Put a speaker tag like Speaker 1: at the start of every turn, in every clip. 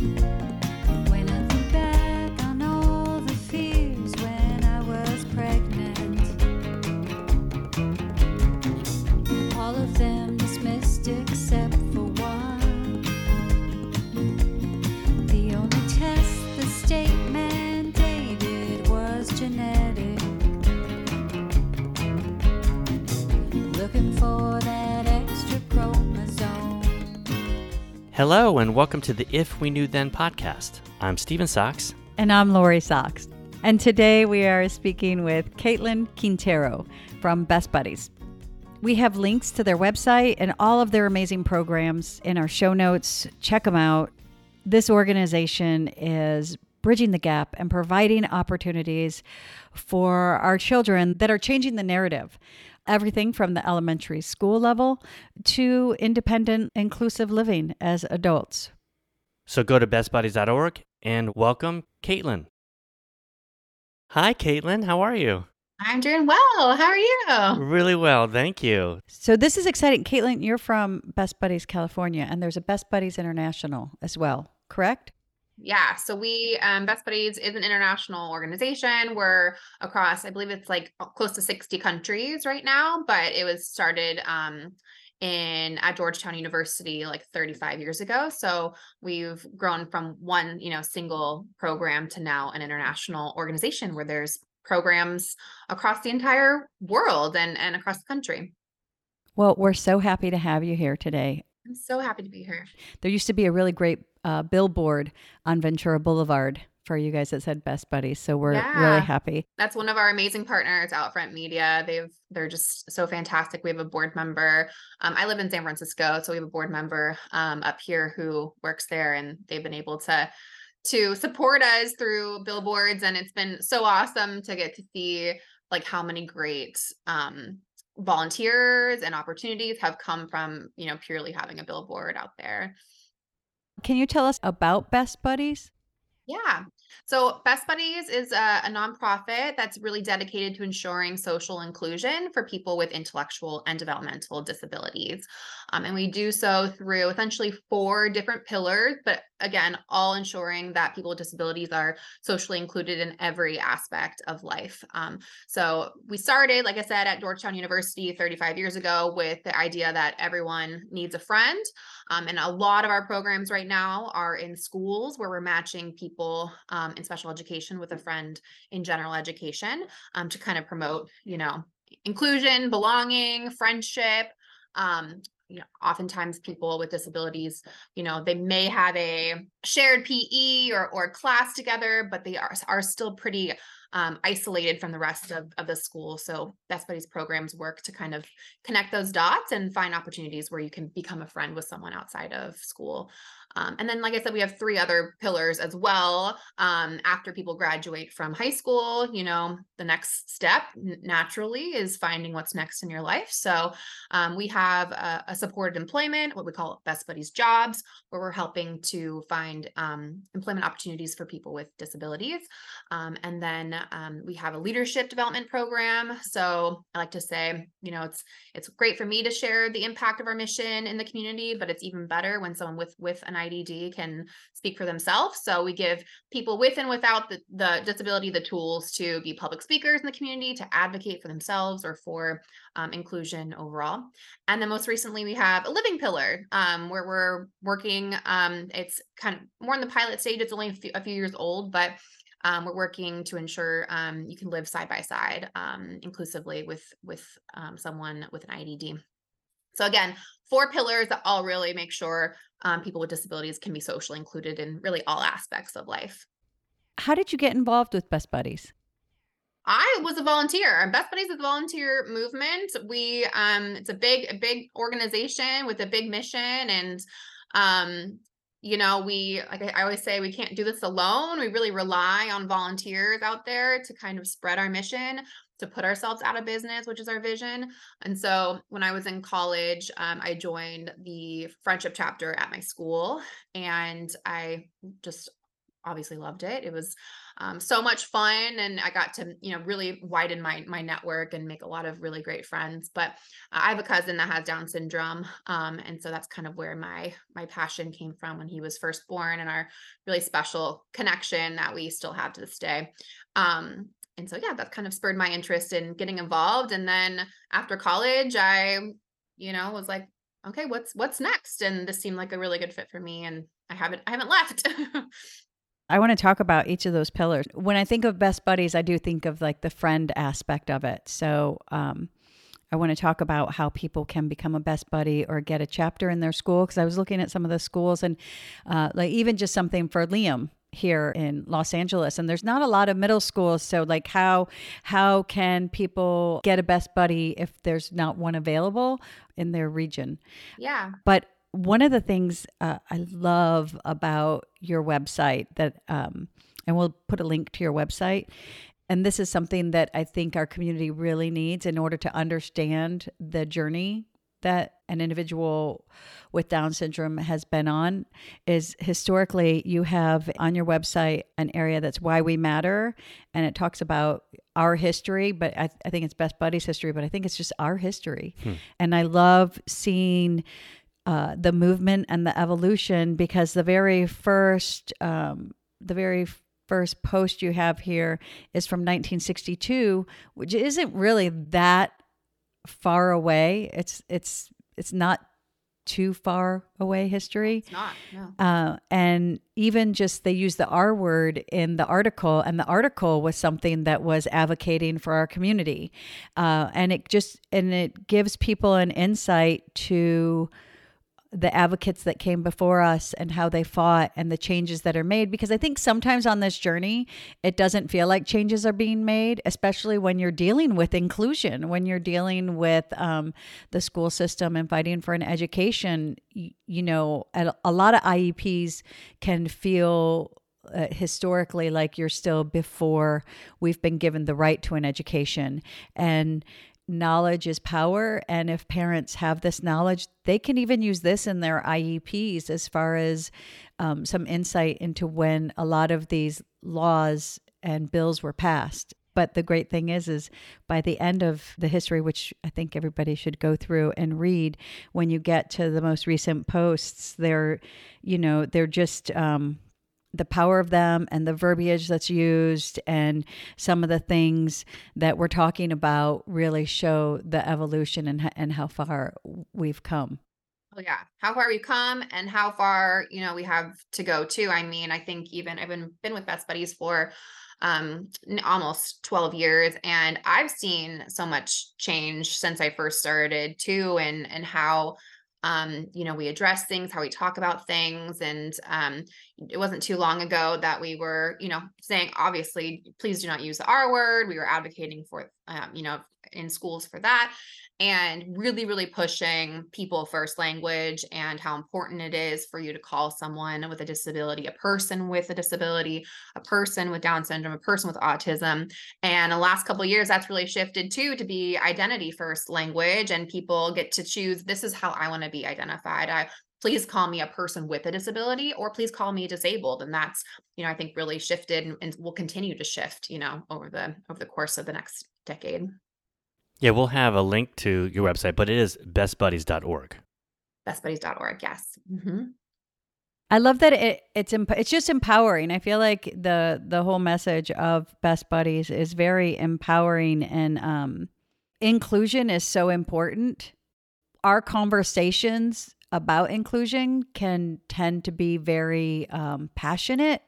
Speaker 1: When
Speaker 2: Hello, and welcome to the If We Knew Then podcast. I'm Steven Sachs.
Speaker 3: And I'm Lori Sachs. And today we are speaking with Katelyn Quintero from Best Buddies. We have links to their website and all of their amazing programs in our show notes. Check them out. This organization is bridging the gap and providing opportunities for our children that are changing the narrative. Everything from the elementary school level to independent, inclusive living as adults.
Speaker 2: So go to bestbuddies.org and welcome Katelyn. Hi, Katelyn. How are you?
Speaker 4: I'm doing well. How are you?
Speaker 2: Really well, thank you.
Speaker 3: So this is exciting. Katelyn, you're from Best Buddies, California, and there's a Best Buddies International as well, correct?
Speaker 4: Yeah. So we, um, Best Buddies is an international organization. We're across, I believe it's like close to 60 countries right now, but it was started um, in at Georgetown University like 35 years ago. So we've grown from one, you know, single program to now an international organization where there's programs across the entire world and and across the country.
Speaker 3: Well, we're so happy to have you here today.
Speaker 4: I'm so happy to be here.
Speaker 3: There used to be a really great uh, billboard on Ventura Boulevard for you guys that said Best Buddies, so we're
Speaker 4: Yeah.
Speaker 3: really happy.
Speaker 4: That's one of our amazing partners, Outfront Media. They've they're just so fantastic. We have a board member. Um, I live in San Francisco, so we have a board member um, up here who works there, and they've been able to to support us through billboards, and it's been so awesome to get to see like how many great um, volunteers and opportunities have come from you know purely having a billboard out there.
Speaker 3: Can you tell us about Best Buddies?
Speaker 4: Yeah. So Best Buddies is a, a nonprofit that's really dedicated to ensuring social inclusion for people with intellectual and developmental disabilities. Um, and we do so through essentially four different pillars, but again, all ensuring that people with disabilities are socially included in every aspect of life. Um, so we started, like I said, at Georgetown University 35 years ago with the idea that everyone needs a friend. Um, and a lot of our programs right now are in schools where we're matching people um, in special education with a friend in general education um, to kind of promote, you know, inclusion, belonging, friendship. Um, you know, oftentimes people with disabilities, you know, they may have a shared PE or or class together, but they are are still pretty um, isolated from the rest of, of the school. So Best Buddies programs work to kind of connect those dots and find opportunities where you can become a friend with someone outside of school. Um, and then, like I said, we have three other pillars as well. Um, after people graduate from high school, you know, the next step naturally is finding what's next in your life. So um, we have a, a supported employment, what we call Best Buddies Jobs, where we're helping to find um, employment opportunities for people with disabilities. Um, and then um, we have a leadership development program. So I like to say, you know, it's it's great for me to share the impact of our mission in the community, but it's even better when someone with with an IDD can speak for themselves. So we give people with and without the, the disability the tools to be public speakers in the community, to advocate for themselves or for um, inclusion overall. And then most recently, we have a living pillar um, where we're working. Um, it's kind of more in the pilot stage. It's only a few, a few years old, but um, we're working to ensure um, you can live side by side um, inclusively with with um, someone with an IDD. So again, four pillars that all really make sure um, people with disabilities can be socially included in really all aspects of life.
Speaker 3: How did you get involved with Best Buddies?
Speaker 4: I was a volunteer. Best Buddies is a volunteer movement. We um it's a big a big organization with a big mission and um you know we like I always say we can't do this alone. We really rely on volunteers out there to kind of spread our mission, to put ourselves out of business, which is our vision. And so when I was in college, um, I joined the friendship chapter at my school and I just obviously loved it. It was um, so much fun, and I got to you know really widen my my network and make a lot of really great friends. But I have a cousin that has Down syndrome, um, and so that's kind of where my my passion came from when he was first born, and our really special connection that we still have to this day. Um, and so yeah, that kind of spurred my interest in getting involved. And then after college, I you know was like, okay, what's what's next? And this seemed like a really good fit for me, and I haven't I haven't left.
Speaker 3: I want to talk about each of those pillars. When I think of best buddies, I do think of like the friend aspect of it. So, um, I want to talk about how people can become a best buddy or get a chapter in their school. Because I was looking at some of the schools and, uh, like, even just something for Liam here in Los Angeles and there's not a lot of middle schools so like how how can people get a best buddy if there's not one available in their region
Speaker 4: yeah.
Speaker 3: but one of the things uh, I love about your website that, um, and we'll put a link to your website. And this is something that I think our community really needs in order to understand the journey that an individual with Down syndrome has been on is historically you have on your website an area that's why we matter and it talks about our history but I, I think it's best buddies history but i think it's just our history. And i love seeing uh, the movement and the evolution because the very first um, the very first post you have here is from 1962 which isn't really that far away it's it's it's not too far away history
Speaker 4: It's not. No.
Speaker 3: uh, and even just they use the R word in the article, and the article was something that was advocating for our community, uh, and it just and it gives people an insight to the advocates that came before us and how they fought and the changes that are made because i think sometimes on this journey it doesn't feel like changes are being made especially when you're dealing with inclusion when you're dealing with um, the school system and fighting for an education you, you know a, a lot of ieps can feel uh, historically like you're still before we've been given the right to an education. And knowledge is power and if parents have this knowledge they can even use this in their ieps as far as um, some insight into when a lot of these laws and bills were passed. But the great thing is is by the end of the history which i think everybody should go through and read when you get to the most recent posts they're you know they're just um, the power of them and the verbiage that's used and some of the things that we're talking about really show the evolution and, and how far we've come.
Speaker 4: Oh yeah, how far we've come and how far you know we have to go too. I mean, I think even I've been been with Best Buddies for um almost 12 years and I've seen so much change since I first started too and and how um you know we address things how we talk about things and um it wasn't too long ago that we were you know saying obviously please do not use the r word. We were advocating for um, you know in schools for that and really really pushing people first language and how important it is for you to call someone with a disability a person with a disability a person with down syndrome a person with autism. And the last couple years that's really shifted too to be identity first language and people get to choose this is how i want to be identified. I please call me a person with a disability or please call me disabled. And that's you know i think really shifted and, and will continue to shift you know over the over the course of the next decade
Speaker 2: Yeah, we'll have a link to your website, but it is bestbuddies.org.
Speaker 4: bestbuddies.org yes hmm
Speaker 3: I love that it, it's emp- it's just empowering. I feel like the the whole message of Best Buddies is very empowering and um, inclusion is so important. Our conversations about inclusion can tend to be very um, passionate,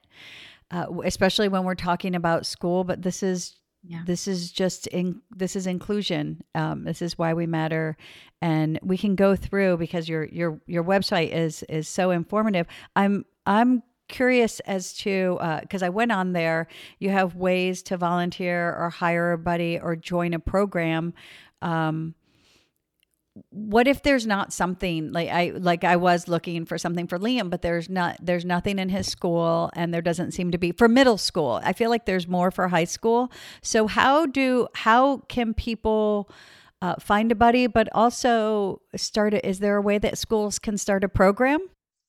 Speaker 3: uh, especially when we're talking about school. But this is
Speaker 4: Yeah.
Speaker 3: this is just in this is inclusion. Um, this is why we matter, and we can go through because your your your website is is so informative. I'm I'm curious as to because I went on there. You have ways to volunteer or hire a buddy or join a program. Um, what if there's not something like I like I was looking for something for Liam, but there's not there's nothing in his school and there doesn't seem to be for middle school. I feel like there's more for high school. So how do how can people uh, find a buddy, but also start? A, is there a way that schools can start a program?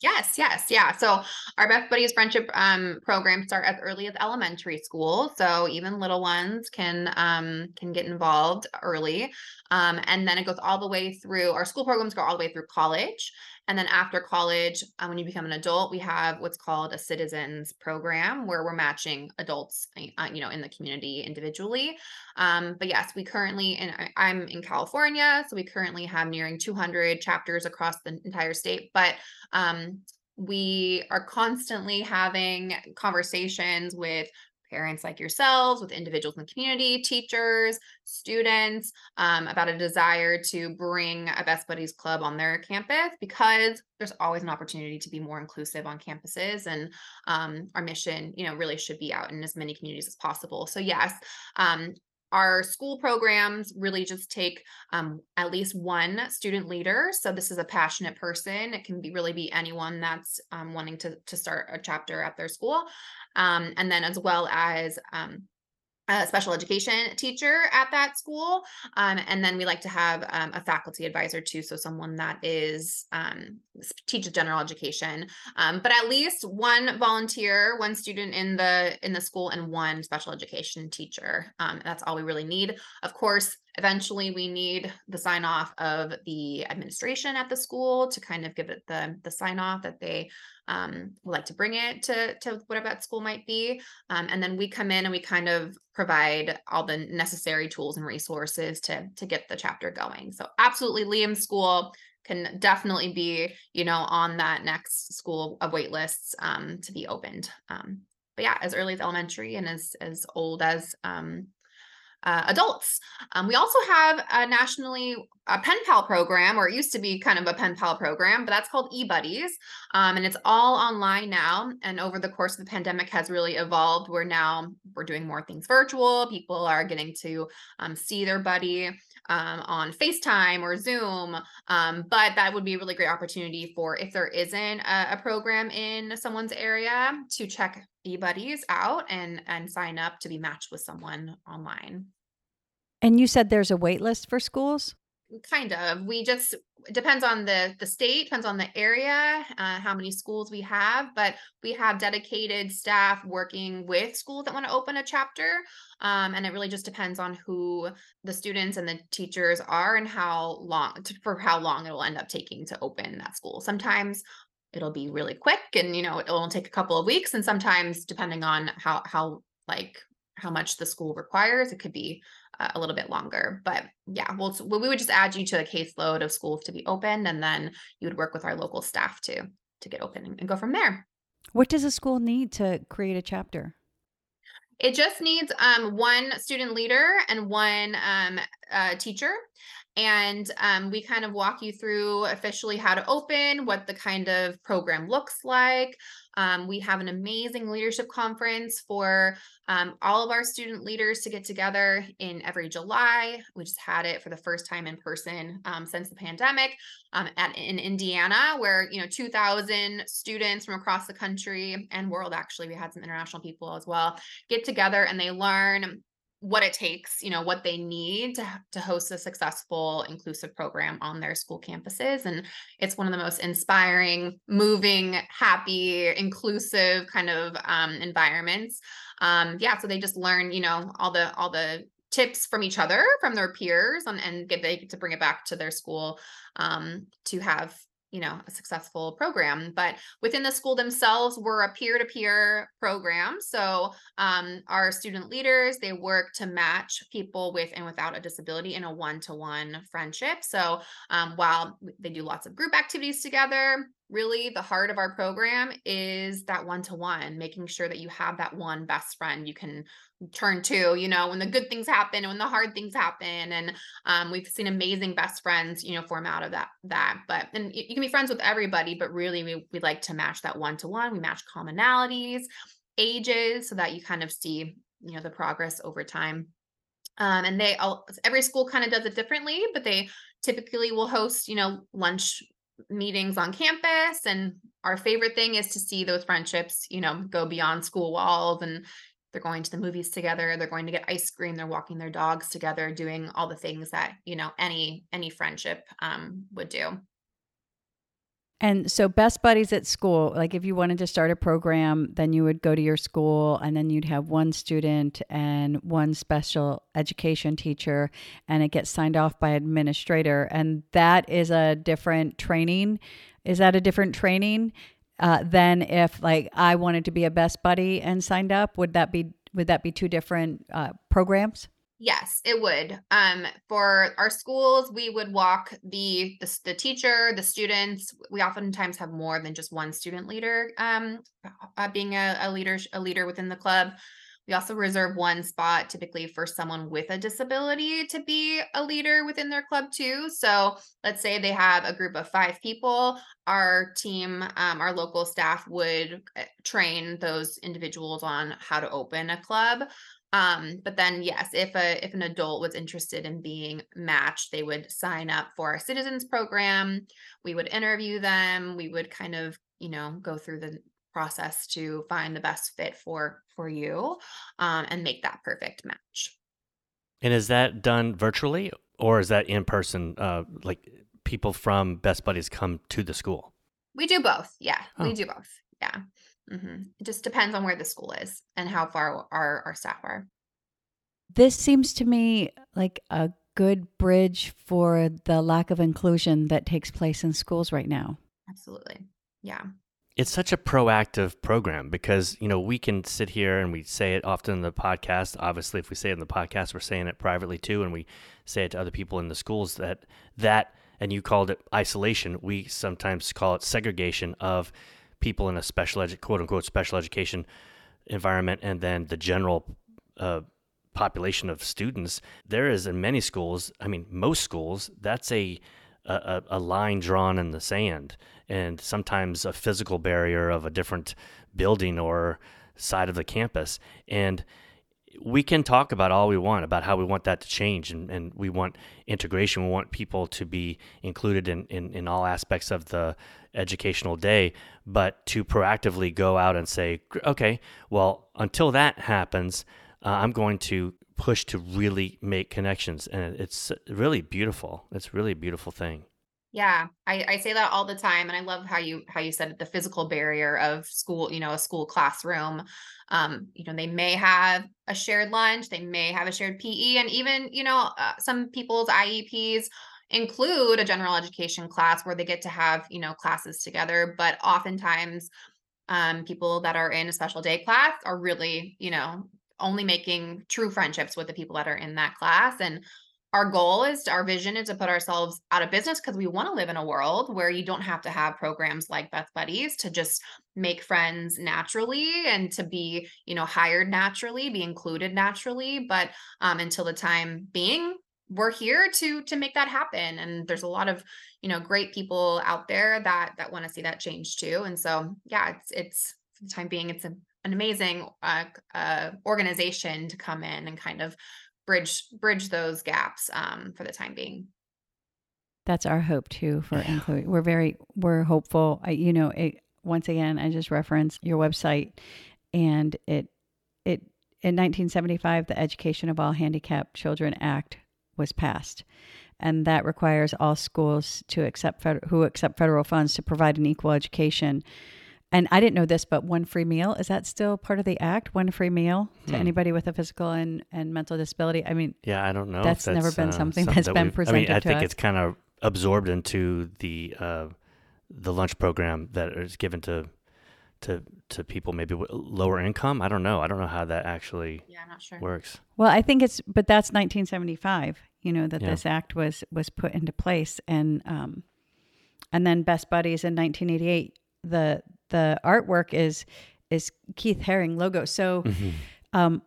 Speaker 4: Yes, yes, yeah. So our Best Buddies friendship um programs start as early as elementary school. So even little ones can um can get involved early. Um and then it goes all the way through our school programs go all the way through college. And then after college, um, when you become an adult, we have what's called a citizens program where we're matching adults, uh, you know, in the community individually. Um, but yes, we currently, and I'm in California, so we currently have nearing 200 chapters across the entire state. But um, we are constantly having conversations with parents like yourselves, with individuals in the community, teachers, students, um, about a desire to bring a Best Buddies Club on their campus because there's always an opportunity to be more inclusive on campuses. And um, our mission, you know, really should be out in as many communities as possible. So, yes, um, our school programs really just take um, at least one student leader. So this is a passionate person. It can be really be anyone that's um, wanting to to start a chapter at their school, um, and then as well as um, a special education teacher at that school. Um, and then we like to have um, a faculty advisor too. So someone that is um, teaches general education, um, but at least one volunteer, one student in the in the school, and one special education teacher. Um, that's all we really need. Of course, eventually we need the sign off of the administration at the school to kind of give it the the sign off that they um, would like to bring it to to whatever that school might be. Um, and then we come in and we kind of provide all the necessary tools and resources to to get the chapter going. So absolutely liam school can definitely be you know on that next school of wait lists um, to be opened. Um, but yeah as early as elementary and as as old as um, uh, adults. Um, we also have a nationally a pen pal program, or it used to be kind of a pen pal program, but that's called eBuddies, um, and it's all online now. And over the course of the pandemic, has really evolved. Where now we're doing more things virtual. People are getting to um, see their buddy um, on FaceTime or Zoom. Um, but that would be a really great opportunity for if there isn't a, a program in someone's area to check eBuddies out and and sign up to be matched with someone online.
Speaker 3: And you said there's a wait list for schools?
Speaker 4: Kind of. We just depends on the the state, depends on the area, uh, how many schools we have, but we have dedicated staff working with schools that want to open a chapter. Um, and it really just depends on who the students and the teachers are and how long to, for how long it will end up taking to open that school. Sometimes it'll be really quick and you know it'll take a couple of weeks and sometimes depending on how how like how much the school requires it could be a little bit longer but yeah we'll we would just add you to the caseload of schools to be opened and then you would work with our local staff to to get open and, and go from there
Speaker 3: What does a school need to create a chapter?
Speaker 4: it just needs um, one student leader and one um, uh, teacher and um, we kind of walk you through officially how to open, what the kind of program looks like. Um, we have an amazing leadership conference for um, all of our student leaders to get together in every July. We just had it for the first time in person um, since the pandemic um, at in Indiana, where you know 2,000 students from across the country and world. Actually, we had some international people as well get together and they learn what it takes, you know, what they need to, to host a successful inclusive program on their school campuses. And it's one of the most inspiring, moving, happy, inclusive kind of um, environments. Um, yeah, so they just learn, you know, all the all the tips from each other, from their peers, and, and get they get to bring it back to their school um, to have you know a successful program but within the school themselves we're a peer-to-peer program. So um, our student leaders they work to match people with and without a disability in a one-to-one friendship. So um, while they do lots of group activities together really the heart of our program is that one-to-one making sure that you have that one best friend you can turn to you know when the good things happen and when the hard things happen and um, we've seen amazing best friends you know form out of that that but and you, you can be friends with everybody but really we, we like to match that one-to-one we match commonalities ages so that you kind of see you know the progress over time. Um, and they all every school kind of does it differently but they typically will host you know lunch meetings on campus and our favorite thing is to see those friendships you know go beyond school walls and they're going to the movies together they're going to get ice cream they're walking their dogs together doing all the things that you know any any friendship um, would do
Speaker 3: And so, best buddies at school, like if you wanted to start a program, then you would go to your school and then you'd have one student and one special education teacher, and it gets signed off by administrator. And that is a different training. Is that a different training uh, than if, like, I wanted to be a best buddy and signed up? Would that be would that be two different uh, programs?
Speaker 4: Yes, it would. Um, for our schools, we would walk the, the the teacher, the students. We oftentimes have more than just one student leader. Um, uh, being a, a leader a leader within the club. We also reserve one spot typically for someone with a disability to be a leader within their club too. So let's say they have a group of five people. Our team, um, our local staff would uh, train those individuals on how to open a club. Um, but then yes, if a if an adult was interested in being matched, they would sign up for our citizens program. We would interview them. We would kind of, you know, go through the process to find the best fit for for you um, and make that perfect match.
Speaker 2: And is that done virtually or is that in person? Uh, like people from Best Buddies come to the school?
Speaker 4: We do both. Yeah,
Speaker 2: Oh.
Speaker 4: we do both. Yeah. Hmm It just depends on where the school is and how far our, our staff are.
Speaker 3: This seems to me like a good bridge for the lack of inclusion that takes place in schools right now.
Speaker 4: Absolutely. Yeah.
Speaker 2: It's such a proactive program because, you know, we can sit here and we say it often in the podcast. Obviously, if we say it in the podcast, we're saying it privately too. And we say it to other people in the schools that, that, and you called it isolation. We sometimes call it segregation of people in a special edu- quote unquote special education environment and then the general uh, population of students. There is in many schools, I mean, most schools, that's a, a, a a line drawn in the sand and sometimes a physical barrier of a different building or side of the campus. And we can talk about all we want about how we want that to change and, and we want integration. We want people to be included in, in, in all aspects of the educational day, but to proactively go out and say, okay, well, until that happens, uh, I'm going to push to really make connections. And it's really beautiful. It's really a beautiful thing.
Speaker 4: Yeah, I, I say that all the time, and I love how you how you said it, the physical barrier of school, you know, a school classroom. Um, you know, they may have a shared lunch, they may have a shared PE, and even you know, uh, some people's IEPs include a general education class where they get to have you know classes together. But oftentimes, um, people that are in a special day class are really you know only making true friendships with the people that are in that class and our goal is to, our vision is to put ourselves out of business because we want to live in a world where you don't have to have programs like Best Buddies to just make friends naturally and to be, you know, hired naturally, be included naturally. But um, until the time being, we're here to to make that happen. And there's a lot of, you know, great people out there that that want to see that change too. And so, yeah, it's it's for the time being, it's a, an amazing uh, uh, organization to come in and kind of bridge bridge those gaps um, for the time being.
Speaker 3: That's our hope too for include. We're very we're hopeful. I, you know, it, once again, I just referenced your website, and it it in 1975, the Education of All Handicapped Children Act was passed, and that requires all schools to accept fed- who accept federal funds to provide an equal education. And I didn't know this, but one free meal is that still part of the act? One free meal to
Speaker 2: Hmm.
Speaker 3: anybody with a physical and, and mental disability. I mean,
Speaker 2: Yeah, I don't know. if
Speaker 3: That's never been
Speaker 2: uh,
Speaker 3: something that's
Speaker 2: that
Speaker 3: been
Speaker 2: we've- I mean, I
Speaker 3: to
Speaker 2: think
Speaker 3: us.
Speaker 2: it's kind of absorbed into the uh, the lunch program that is given to to to people maybe with lower income. I don't know. I don't know how that actually
Speaker 4: Yeah, I'm not sure.
Speaker 2: works.
Speaker 3: Well, I think it's, but that's 1975. You know that
Speaker 2: Yeah.
Speaker 3: this act was was put into place, and um, and then Best Buddies in 1988. The the artwork is is Keith Haring logo. So,
Speaker 2: Mm-hmm.
Speaker 3: um,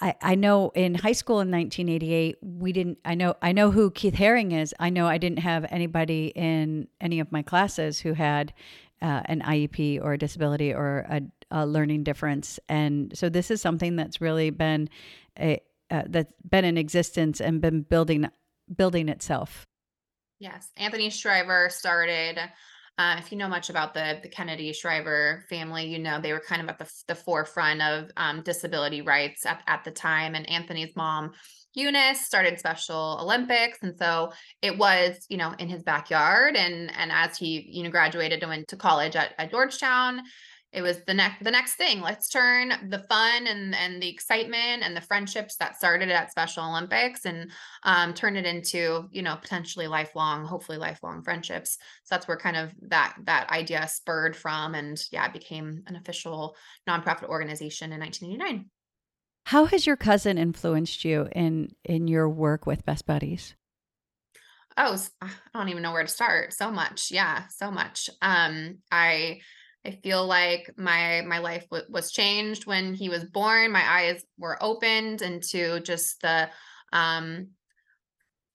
Speaker 3: I I know in high school in 1988 we didn't. I know I know who Keith Haring is. I know I didn't have anybody in any of my classes who had uh, an IEP or a disability or a, a learning difference, and so this is something that's really been a uh, that's been in existence and been building building itself.
Speaker 4: Yes, Anthony Shriver started uh, if you know much about the the Kennedy Shriver family, you know they were kind of at the the forefront of um, disability rights at at the time. And Anthony's mom, Eunice, started Special Olympics, and so it was you know in his backyard. And and as he you know graduated and went to college at, at Georgetown, it was the next the next thing let's turn the fun and and the excitement and the friendships that started at special olympics and um, turn it into you know potentially lifelong hopefully lifelong friendships so that's where kind of that that idea spurred from and yeah it became an official nonprofit organization in 1989
Speaker 3: How has your cousin influenced you in in your work with Best Buddies?
Speaker 4: Oh, i don't even know where to start. So much. Yeah, so much. Um, I I feel like my my life w- was changed when he was born. My eyes were opened into just the um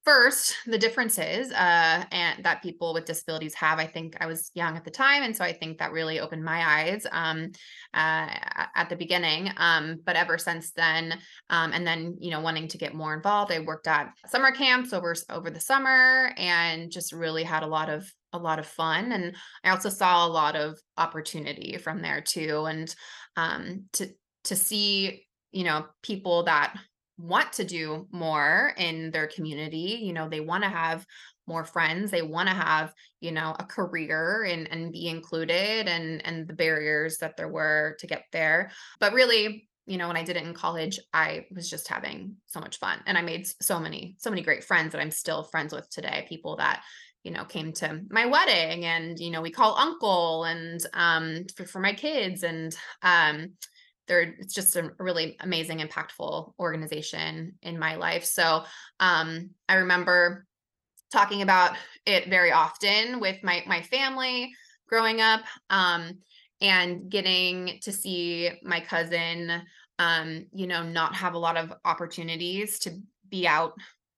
Speaker 4: first the differences uh and that people with disabilities have i think i was young at the time and so i think that really opened my eyes um uh at the beginning um but ever since then um and then you know wanting to get more involved i worked at summer camps over over the summer and just really had a lot of a lot of fun and i also saw a lot of opportunity from there too and um to to see you know people that want to do more in their community you know they want to have more friends they want to have you know a career and and be included and and the barriers that there were to get there but really you know when i did it in college i was just having so much fun and i made so many so many great friends that i'm still friends with today people that you know came to my wedding and you know we call uncle and um for, for my kids and um they're it's just a really amazing impactful organization in my life. So um i remember talking about it very often with my my family growing up um and getting to see my cousin um you know not have a lot of opportunities to be out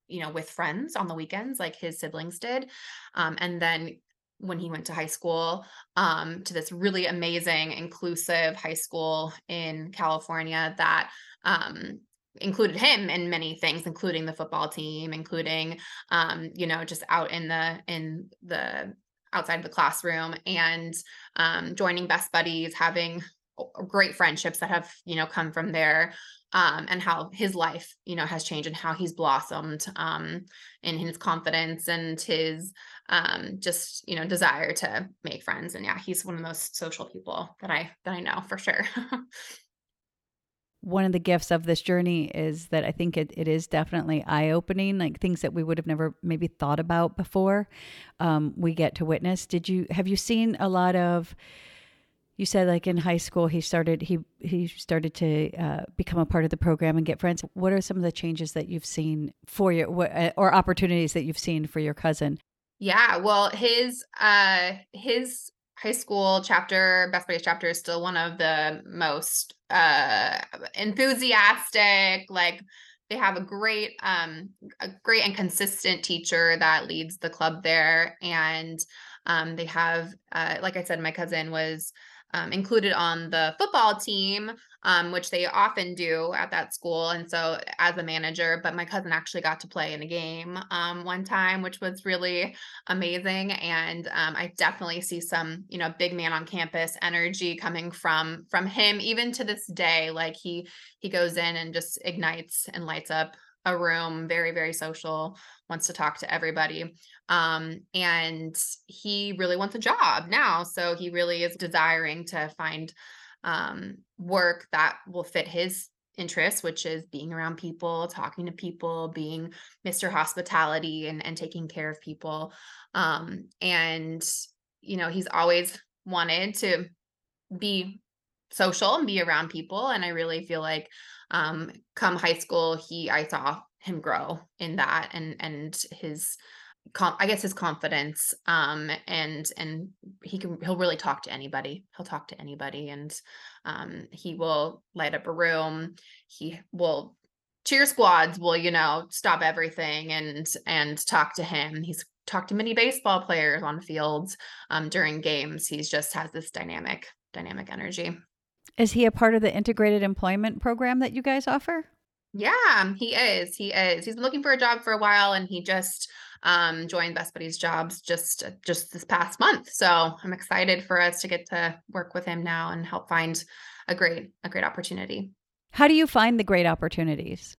Speaker 4: you know with friends on the weekends like his siblings did um and then when he went to high school um to this really amazing inclusive high school in California that um included him in many things including the football team including um you know just out in the in the outside of the classroom and um joining best buddies having great friendships that have you know come from there um and how his life you know has changed and how he's blossomed um in his confidence and his um just you know desire to make friends and yeah he's one of the most social people that i that i know for sure
Speaker 3: One of the gifts of this journey is that I think it, it is definitely eye opening, like things that we would have never maybe thought about before. Um, we get to witness. Did you have you seen a lot of? You said like in high school he started he he started to uh, become a part of the program and get friends. What are some of the changes that you've seen for your uh, or opportunities that you've seen for your cousin?
Speaker 4: Yeah, well, his uh his high school chapter, Best Buddies chapter is still one of the most uh enthusiastic, like they have a great um a great and consistent teacher that leads the club there and um they have uh like I said my cousin was um, included on the football team um, which they often do at that school. And so, as a manager, but my cousin actually got to play in a game um, one time, which was really amazing. And um, I definitely see some, you know, big man on campus energy coming from from him, even to this day. Like he he goes in and just ignites and lights up a room. Very very social. Wants to talk to everybody um and he really wants a job now so he really is desiring to find um work that will fit his interests which is being around people talking to people being mr hospitality and and taking care of people. Um and you know he's always wanted to be social and be around people and i really feel like um come high school he i saw him grow in that and and his com- I guess his confidence um and and he can he'll really talk to anybody. He'll talk to anybody and um he will light up a room. He will cheer squads will you know stop everything and and talk to him. He's talked to many baseball players on fields um during games. He's just has this dynamic dynamic energy.
Speaker 3: Is he a part of the integrated employment program that you guys offer?
Speaker 4: Yeah, he is. He is. He's been looking for a job for a while and he just um, joined Best Buddies Jobs just just this past month. So I'm excited for us to get to work with him now and help find a great a great opportunity.
Speaker 3: How do you find the great opportunities?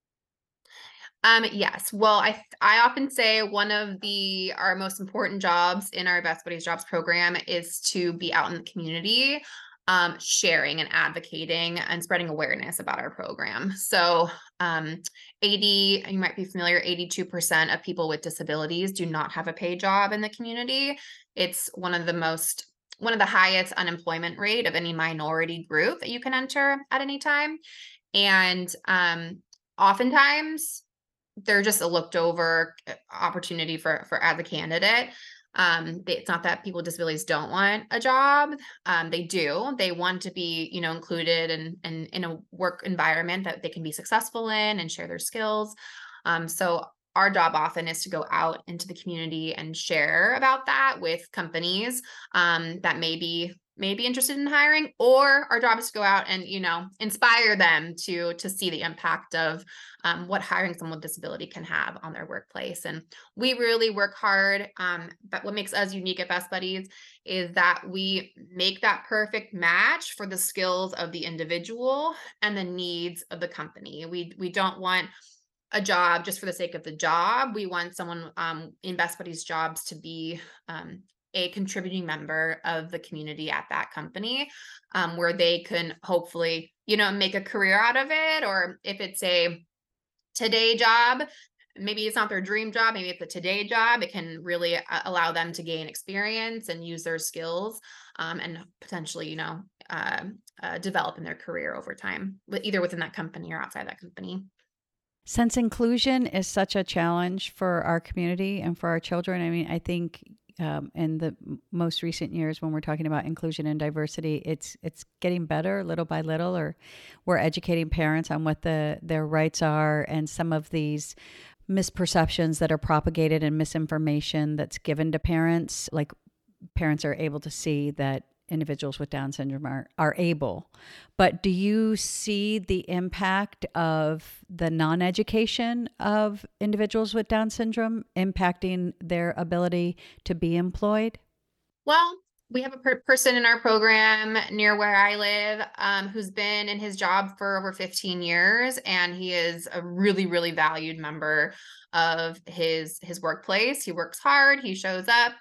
Speaker 4: Um, yes. Well, I I often say one of the our most important jobs in our Best Buddies Jobs program is to be out in the community, um, sharing and advocating and spreading awareness about our program. So, um, 80, you might be familiar, 82% of people with disabilities do not have a paid job in the community. It's one of the most one of the highest unemployment rate of any minority group that you can enter at any time. And um, oftentimes they're just a looked over uh, opportunity for for as a candidate um it's not that people with disabilities don't want a job um they do. They want to be you know included and in, in, in a work environment that they can be successful in and share their skills. Um so our job often is to go out into the community and share about that with companies um, that maybe may be interested in hiring or our job is to go out and you know inspire them to to see the impact of um, what hiring someone with disability can have on their workplace and we really work hard um, but what makes us unique at best buddies is that we make that perfect match for the skills of the individual and the needs of the company we we don't want a job just for the sake of the job. We want someone um, in Best Buddies jobs to be um, a contributing member of the community at that company um, where they can hopefully you know make a career out of it or if it's a today job maybe it's not their dream job maybe it's a today job it can really uh, allow them to gain experience and use their skills um, and potentially you know uh, uh, develop in their career over time either within that company or outside that company.
Speaker 3: Since inclusion is such a challenge for our community and for our children i mean i think um, in the most recent years when we're talking about inclusion and diversity it's it's getting better little by little or we're educating parents on what the their rights are and some of these misperceptions that are propagated and misinformation that's given to parents. Like parents are able to see that individuals with Down syndrome are, are able. But do you see the impact of the non education of individuals with Down syndrome impacting their ability to be employed?
Speaker 4: Well, we have a per- person in our program near where I live um, who's been in his job for over 15 years, and he is a really, really valued member of his his workplace. He works hard. He shows up.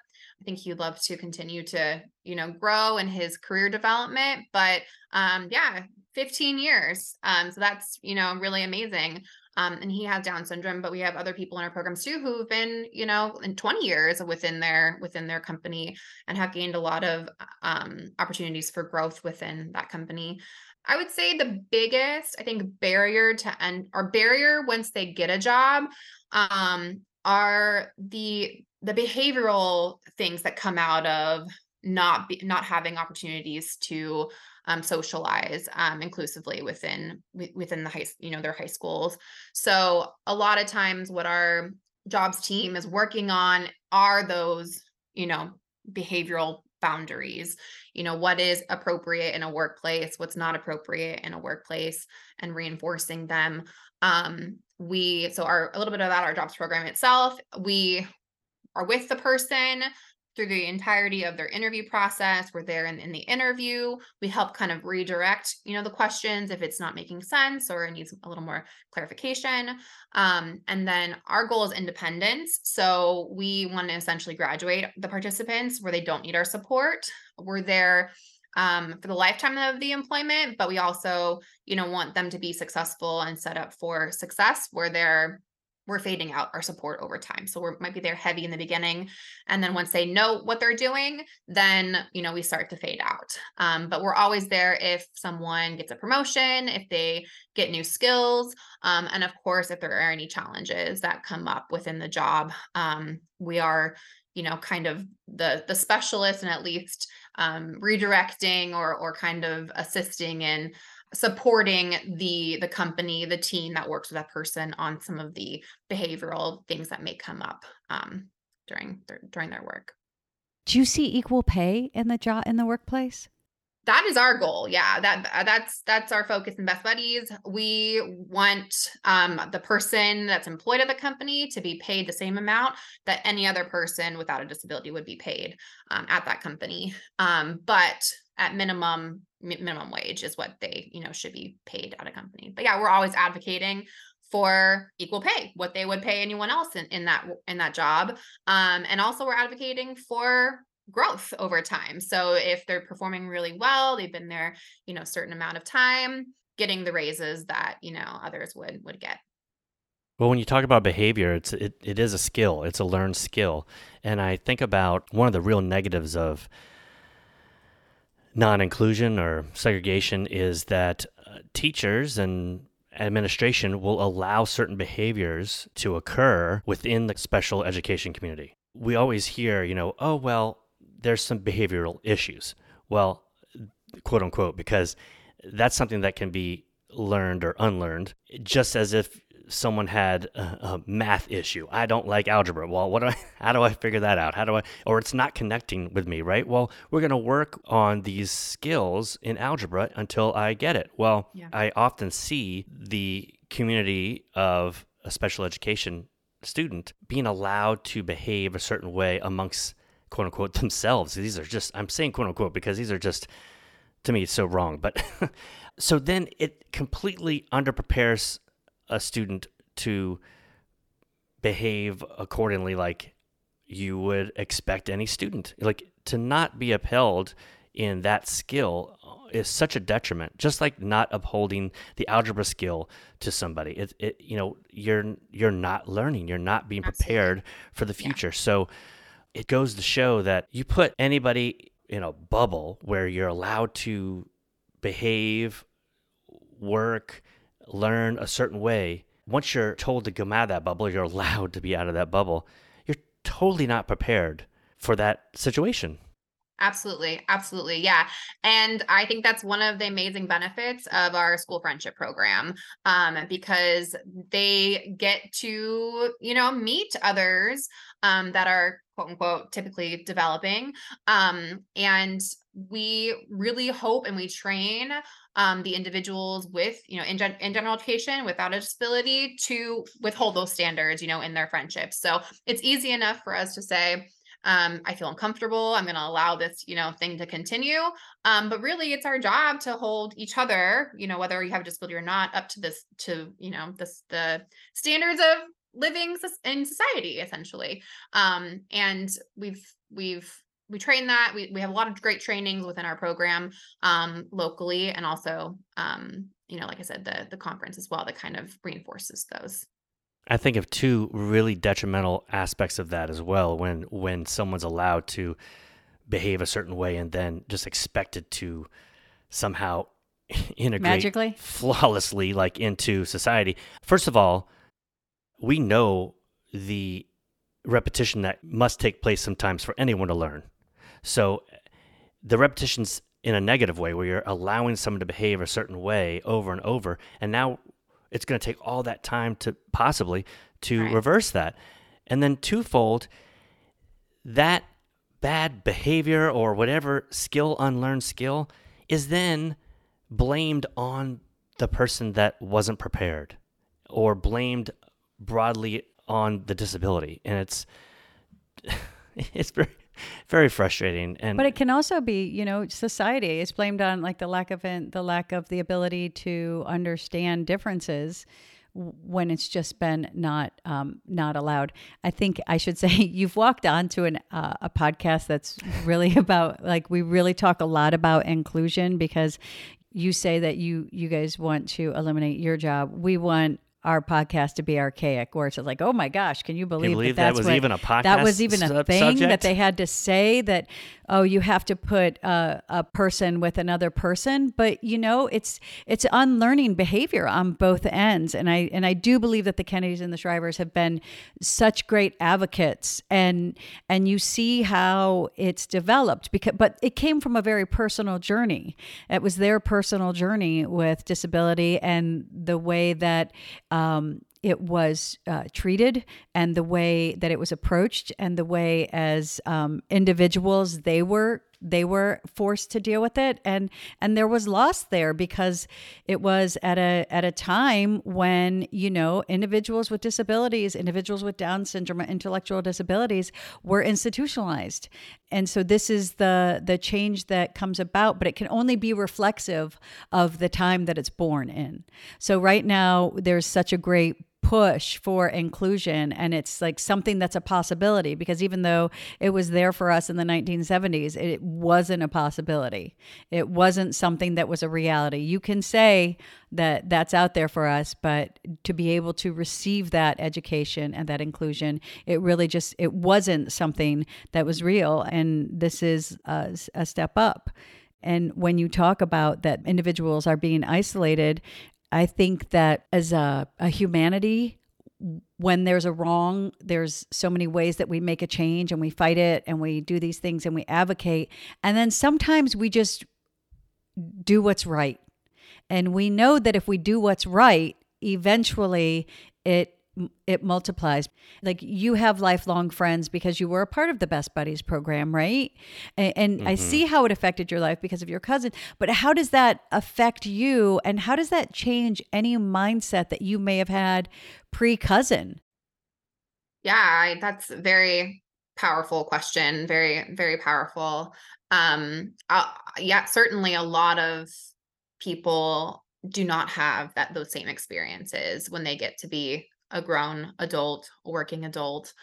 Speaker 4: I think he'd love to continue to, you know, grow in his career development. But um, yeah, 15 years. Um, so that's, you know, really amazing. Um, and he has Down syndrome, but we have other people in our programs too who've been, you know, in 20 years within their within their company and have gained a lot of um, opportunities for growth within that company. I would say the biggest, I think, barrier to end or barrier once they get a job um, are the the behavioral things that come out of not be, not having opportunities to um, socialize um, inclusively within within the high you know their high schools. So a lot of times what our jobs team is working on are those you know behavioral boundaries. You know what is appropriate in a workplace what's not appropriate in a workplace and reinforcing them. Um we so our a little bit about our jobs program itself. We are with the person through the entirety of their interview process. We're there in, in the interview. We help kind of redirect, you know, the questions if it's not making sense or needs a little more clarification. Um, and then our goal is independence. So we want to essentially graduate the participants where they don't need our support. We're there um, for the lifetime of the employment, but we also, you know, want them to be successful and set up for success where they're we're fading out our support over time. So we might be there heavy in the beginning. And then once they know what they're doing, then, you know, we start to fade out. Um, but we're always there if someone gets a promotion, if they get new skills. Um, and of course, if there are any challenges that come up within the job, um, we are, you know, kind of the, the specialist and at least um, redirecting or, or kind of assisting in supporting the the company the team that works with that person on some of the behavioral things that may come up um, during their, during their work.
Speaker 3: Do you see equal pay in the job in the workplace?
Speaker 4: That is our goal yeah. That uh, that's that's our focus in best buddies. We want um, the person that's employed at the company to be paid the same amount that any other person without a disability would be paid um, at that company. Um, but at minimum minimum wage is what they you know should be paid at a company but yeah we're always advocating for equal pay what they would pay anyone else in, in that in that job um, and also we're advocating for growth over time. So if they're performing really well, they've been there, you know, a certain amount of time, getting the raises that, you know, others would would get.
Speaker 2: Well, when you talk about behavior, it's it, it is a skill. It's a learned skill. And I think about one of the real negatives of non-inclusion or segregation is that uh, teachers and administration will allow certain behaviors to occur within the special education community. We always hear, you know, oh well, there's some behavioral issues. Well, quote unquote, because that's something that can be learned or unlearned, just as if someone had a, a, math issue. I don't like algebra. Well, what do I, how do I figure that out? How do I, or it's not connecting with me, right? Well, we're going to work on these skills in algebra until I get it. Well,
Speaker 4: Yeah.
Speaker 2: I often see the community of a special education student being allowed to behave a certain way amongst quote unquote themselves. These are just, I'm saying quote unquote because these are just, to me, it's so wrong. But so then it completely underprepares a student to behave accordingly like you would expect any student. Like to not be upheld in that skill uh, is such a detriment. Just like not upholding the algebra skill to somebody. It, it you know, you're you're not learning. You're not being
Speaker 4: Absolutely.
Speaker 2: prepared for the
Speaker 4: Yeah.
Speaker 2: future. So it goes to show that you put anybody in a bubble where you're allowed to behave, work, learn a certain way. Once you're told to come out of that bubble, you're allowed to be out of that bubble. You're totally not prepared for that situation.
Speaker 4: Absolutely. Absolutely. Yeah. And I think that's one of the amazing benefits of our school friendship program um, because they get to, you know, meet others um, that are quote unquote typically developing. Um, and we really hope and we train um, the individuals with, you know, in, gen- in general education without a disability to withhold those standards, you know, in their friendships. So it's easy enough for us to say, um, I feel uncomfortable. I'm going to allow this, you know, thing to continue. Um, but really, it's our job to hold each other, you know, whether you have a disability or not, up to this, to you know, this the standards of living in society, essentially. Um, and we've we've we train that. We we have a lot of great trainings within our program, um, locally, and also, um, you know, like I said, the the conference as well that kind of reinforces those.
Speaker 2: I think of two really detrimental aspects of that as well when when someone's allowed to behave a certain way and then just expected to somehow integrate
Speaker 3: Magically?
Speaker 2: flawlessly like into society. First of all, we know the repetition that must take place sometimes for anyone to learn. So the repetitions in a negative way where you're allowing someone to behave a certain way over and over and now it's going to take all that time to possibly to
Speaker 4: Right.
Speaker 2: reverse that. And then twofold that bad behavior or whatever skill unlearned skill is then blamed on the person that wasn't prepared or blamed broadly on the disability and it's it's very very frustrating and
Speaker 3: But it can also be, you know, society is blamed on like the lack of in, the lack of the ability to understand differences when it's just been not um, not allowed. I think I should say you've walked onto an uh, a podcast that's really about like we really talk a lot about inclusion because you say that you you guys want to eliminate your job. We want our podcast to be archaic, where it's like, oh my gosh, can you believe,
Speaker 2: believe
Speaker 3: that,
Speaker 2: that was
Speaker 3: what-
Speaker 2: even a podcast?
Speaker 3: That was even a
Speaker 2: sub-
Speaker 3: thing that they had to say that oh you have to put a person with another person. But you know it's it's unlearning behavior on both ends. And i and i do believe that the kennedys and the shrivers have been such great advocates. And and you see how it's developed because but it came from a very personal journey. It was their personal journey with disability and the way that um it was uh, treated and the way that it was approached and the way as um, individuals they were they were forced to deal with it. And and there was loss there because it was at a at a time when you know individuals with disabilities individuals with down syndrome intellectual disabilities were institutionalized. And so this is the the change that comes about but it can only be reflexive of the time that it's born in. So right now there's such a great push for inclusion and it's like something that's a possibility because even though it was there for us in the 1970s it wasn't a possibility. It wasn't something that was a reality. You can say that that's out there for us but to be able to receive that education and that inclusion it really just it wasn't something that was real and this is a, a step up. And when you talk about that individuals are being isolated I think that as a, a humanity, when there's a wrong, there's so many ways that we make a change and we fight it and we do these things and we advocate. And then sometimes we just do what's right. And we know that if we do what's right, eventually it it multiplies. Like you have lifelong friends because you were a part of the Best Buddies program, right? And, and mm-hmm. I see how it affected your life because of your cousin. But how does that affect you? And how does that change any mindset that you may have had pre cousin?
Speaker 4: Yeah, I, that's a very powerful question. Very, very powerful. Um, uh, yeah, certainly a lot of people do not have that those same experiences when they get to be a grown adult, a working adult.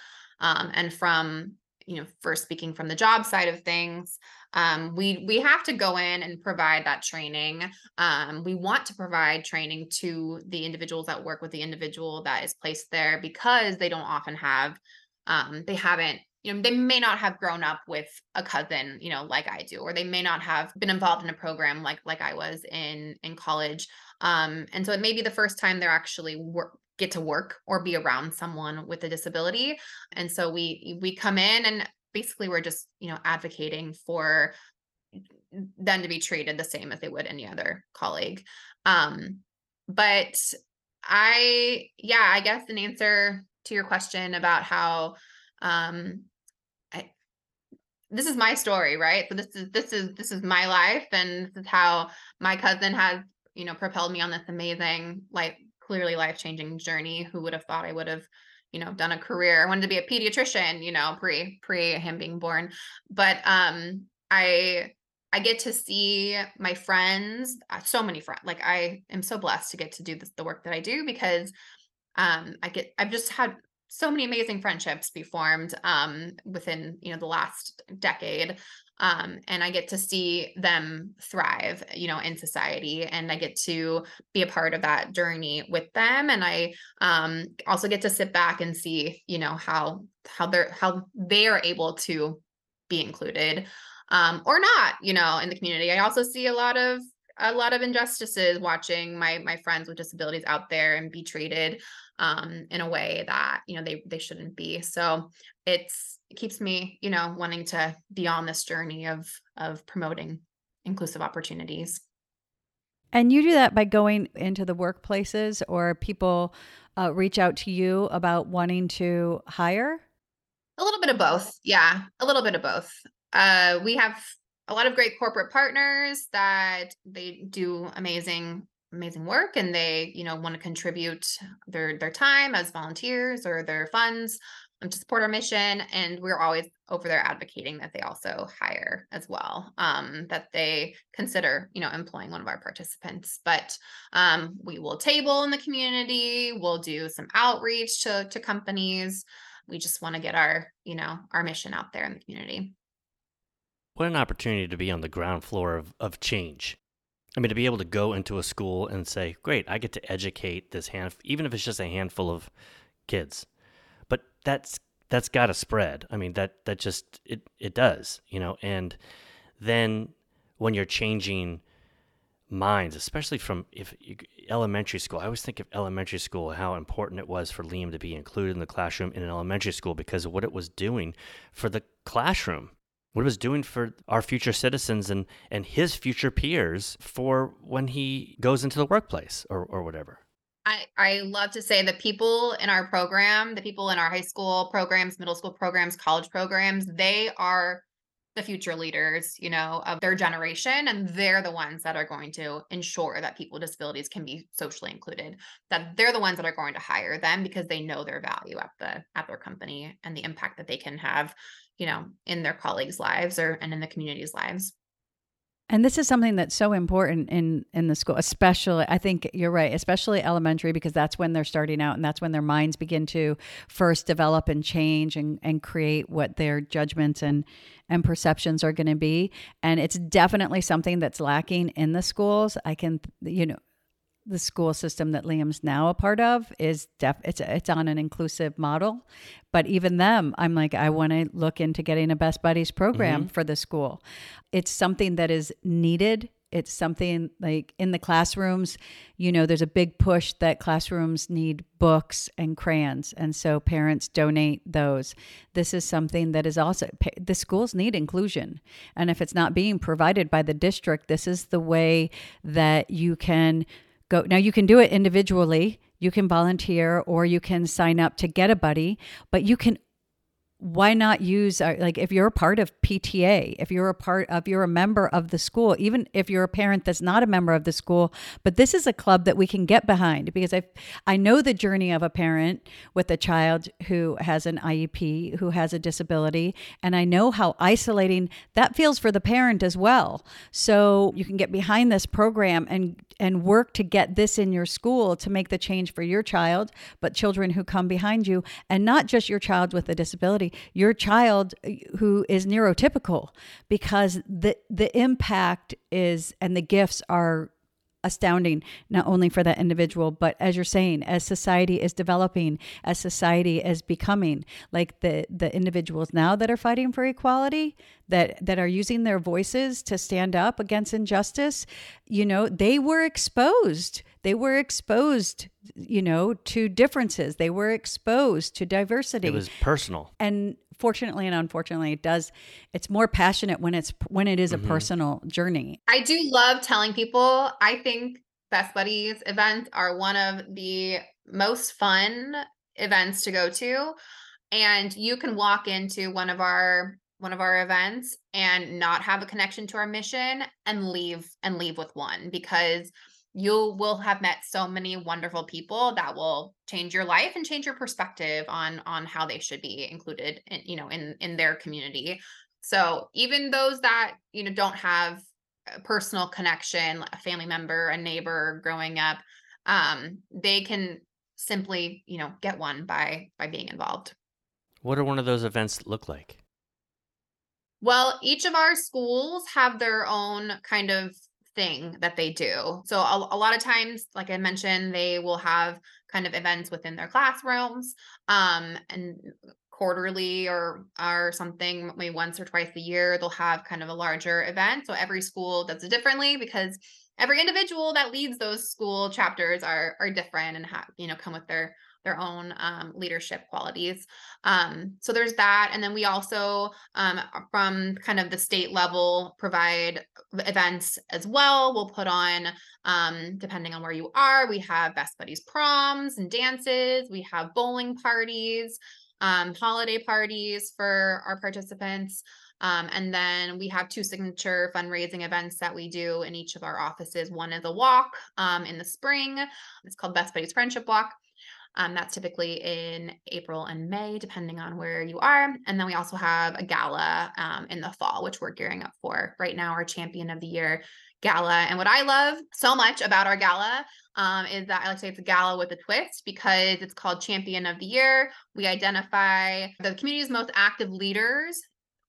Speaker 4: Um, and from you know first speaking from the job side of things um, we we have to go in and provide that training um, we want to provide training to the individuals that work with the individual that is placed there because they don't often have um, they haven't you know they may not have grown up with a cousin you know like i do or they may not have been involved in a program like like i was in in college um and so it may be the first time they're actually work get to work or be around someone with a disability and so we we come in and basically we're just you know advocating for them to be treated the same as they would any other colleague. Um but i yeah i guess an answer to your question about how um I, this is my story right? So this is this is this is my life and this is how my cousin has you know propelled me on this amazing like clearly life changing journey. Who would have thought I would have, you know, done a career? I wanted to be a pediatrician, you know, pre pre him being born. But um, I I get to see my friends, uh, so many friends. Like I am so blessed to get to do the work that I do because um, I get I've just had so many amazing friendships be formed um, within you know the last decade um, and I get to see them thrive, you know, in society, and I get to be a part of that journey with them, and I um, also get to sit back and see, you know, how how they're how they are able to be included um, or not, you know, in the community. I also see a lot of a lot of injustices watching my my friends with disabilities out there and be treated um, in a way that you know they they shouldn't be. So it's it keeps me, you know, wanting to be on this journey of of promoting inclusive opportunities.
Speaker 3: And you do that by going into the workplaces or people uh, reach out to you about wanting to hire?
Speaker 4: A little bit of both. Yeah, a little bit of both. Uh, we have a lot of great corporate partners that they do amazing amazing work and they you know want to contribute their their time as volunteers or their funds to support our mission and we're always over there advocating that they also hire as well um, that they consider you know employing one of our participants. But um, we will table in the community we'll do some outreach to, to companies. We just want to get our you know our mission out there in the community.
Speaker 2: What an opportunity to be on the ground floor of, of change. I mean, to be able to go into a school and say, "Great, I get to educate this hand, even if it's just a handful of kids," that's that's got to spread. I mean that that just it it does, you know. And then when you're changing minds, especially from if you, elementary school, I always think of elementary school how important it was for Liam to be included in the classroom in an elementary school because of what it was doing for the classroom, what it was doing for our future citizens and and his future peers for when he goes into the workplace or or whatever.
Speaker 4: I, I love to say the people in our program, the people in our high school programs, middle school programs, college programs, they are the future leaders, you know, of their generation. And they're the ones that are going to ensure that people with disabilities can be socially included, that they're the ones that are going to hire them because they know their value at the at their company and the impact that they can have, you know, in their colleagues' lives or and in the community's lives.
Speaker 3: And this is something that's so important in in the school, especially I think you're right, especially elementary because that's when they're starting out and that's when their minds begin to first develop and change and and create what their judgments and and perceptions are going to be. And it's definitely something that's lacking in the schools. I can you know the school system that Liam's now a part of is def it's it's on an inclusive model, but even them, I'm like I want to look into getting a best buddies program mm-hmm. for the school. It's something that is needed. It's something like in the classrooms, you know, there's a big push that classrooms need books and crayons, and so parents donate those. This is something that is also the schools need inclusion, and if it's not being provided by the district, this is the way that you can go now you can do it individually. You can volunteer or you can sign up to get a buddy but you can why not use uh, like if you're a part of PTA, if you're a part of you're a member of the school, even if you're a parent that's not a member of the school, but this is a club that we can get behind because I I know the journey of a parent with a child who has an IEP, who has a disability, and I know how isolating that feels for the parent as well. So you can get behind this program and and work to get this in your school to make the change for your child, but children who come behind you and not just your child with a disability, your child uh, who is neurotypical because the the impact is and the gifts are astounding not only for that individual but as you're saying as society is developing as society is becoming like the the individuals now that are fighting for equality that that are using their voices to stand up against injustice you know they were exposed. They were exposed you know to differences. They were exposed to diversity.
Speaker 2: It was personal.
Speaker 3: and fortunately and unfortunately it does it's more passionate when it's when it is a mm-hmm. personal journey
Speaker 4: I do love telling people, I think Best Buddies events are one of the most fun events to go to. And you can walk into one of our one of our events and not have a connection to our mission and leave and leave with one because you will have met so many wonderful people that will change your life and change your perspective on on how they should be included in you know in in their community so even those that you know don't have a personal connection, a family member, a neighbor growing up, um, they can simply, you know, get one by by being involved.
Speaker 2: What do one of those events look like?
Speaker 4: Well, each of our schools have their own kind of thing that they do. So a, a lot of times, like I mentioned, they will have kind of events within their classrooms, um, and quarterly or or something, maybe once or twice a year, they'll have kind of a larger event. So every school does it differently because every individual that leads those school chapters are are different and have you know come with their their own um, leadership qualities. Um, so there's that, and then we also um, from kind of the state level provide events as well. We'll put on um, depending on where you are. We have Best Buddies proms and dances. We have bowling parties, um, holiday parties for our participants. Um, and then we have two signature fundraising events that we do in each of our offices. One is a walk um, in the spring. It's called Best Buddies Friendship Walk. Um, that's typically in April and May, depending on where you are. And then we also have a gala um, in the fall, which we're gearing up for right now, our champion of the year gala. And what I love so much about our gala um, is that I like to say it's a gala with a twist because it's called Champion of the Year. We identify the community's most active leaders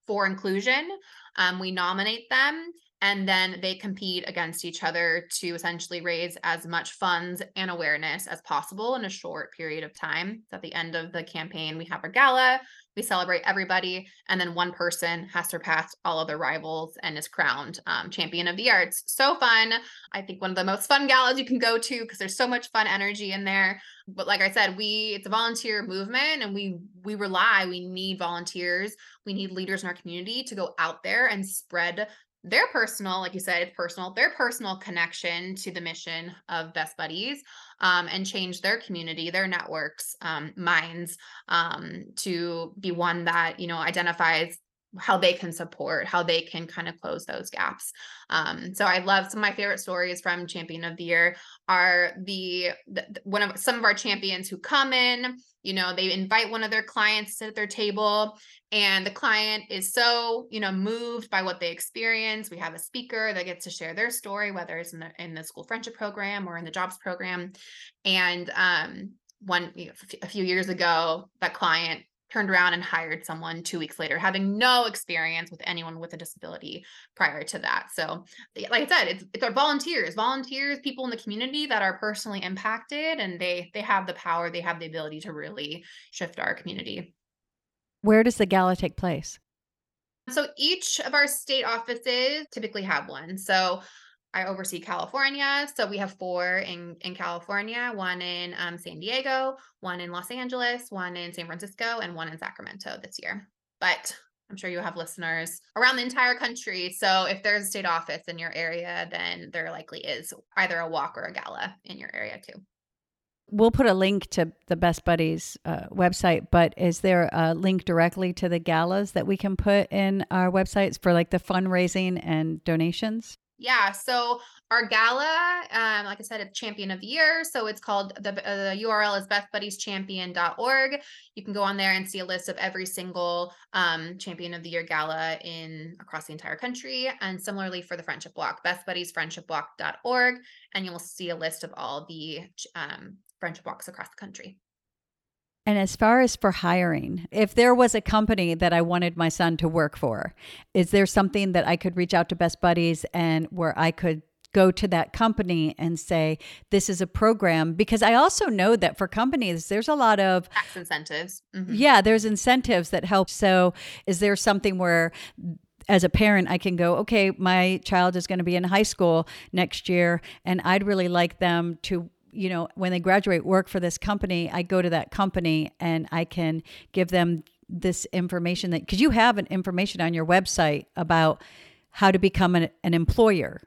Speaker 4: for inclusion. Um, we nominate them and then they compete against each other to essentially raise as much funds and awareness as possible in a short period of time. So at the end of the campaign, we have our gala, we celebrate everybody, and then one person has surpassed all other rivals and is crowned um, champion of the year. So fun! I think one of the most fun galas you can go to because there's so much fun energy in there. But like I said, we it's a volunteer movement, and we we rely. We need volunteers. We need leaders in our community to go out there and spread their personal, like you said, it's personal, their personal connection to the mission of Best Buddies um, and change their community, their networks, um, minds um, to be one that, you know, identifies how they can support, how they can kind of close those gaps. Um, so I love some of my favorite stories from Champion of the Year are the, the one of some of our champions who come in, you know, they invite one of their clients to sit at their table and the client is so, you know, moved by what they experience. We have a speaker that gets to share their story, whether it's in the in the school friendship program or in the jobs program. And um one a few years ago, that client turned around and hired someone two weeks later, having no experience with anyone with a disability prior to that. So, like I said, it's it's our volunteers, volunteers, people in the community that are personally impacted, and they they have the power, they have the ability to really shift our community.
Speaker 3: Where does the gala take place?
Speaker 4: So each of our state offices typically have one. So I oversee California. So we have four in, in California, one in um, San Diego, one in Los Angeles, one in San Francisco, and one in Sacramento this year. But I'm sure you have listeners around the entire country. So if there's a state office in your area, then there likely is either a walk or a gala in your area too.
Speaker 3: We'll put a link to the Best Buddies uh, website, but is there a link directly to the galas that we can put in our websites for like the fundraising and donations?
Speaker 4: Yeah. So our gala, um, like I said, it's champion of the year. So it's called the, uh, the URL is bestbuddieschampion.org. You can go on there and see a list of every single um, champion of the year gala in across the entire country. And similarly for the friendship walk, bestbuddiesfriendshipwalk.org. And you'll see a list of all the um, friendship walks across the country.
Speaker 3: And as far as for hiring, if there was a company that I wanted my son to work for, is there something that I could reach out to Best Buddies and where I could go to that company and say, this is a program? Because I also know that for companies, there's a lot of
Speaker 4: tax incentives.
Speaker 3: Mm-hmm. Yeah, there's incentives that help. So is there something where as a parent, I can go, okay, my child is going to be in high school next year, and I'd really like them to you know, when they graduate, work for this company, I go to that company and I can give them this information that because you have an information on your website about how to become an, an employer.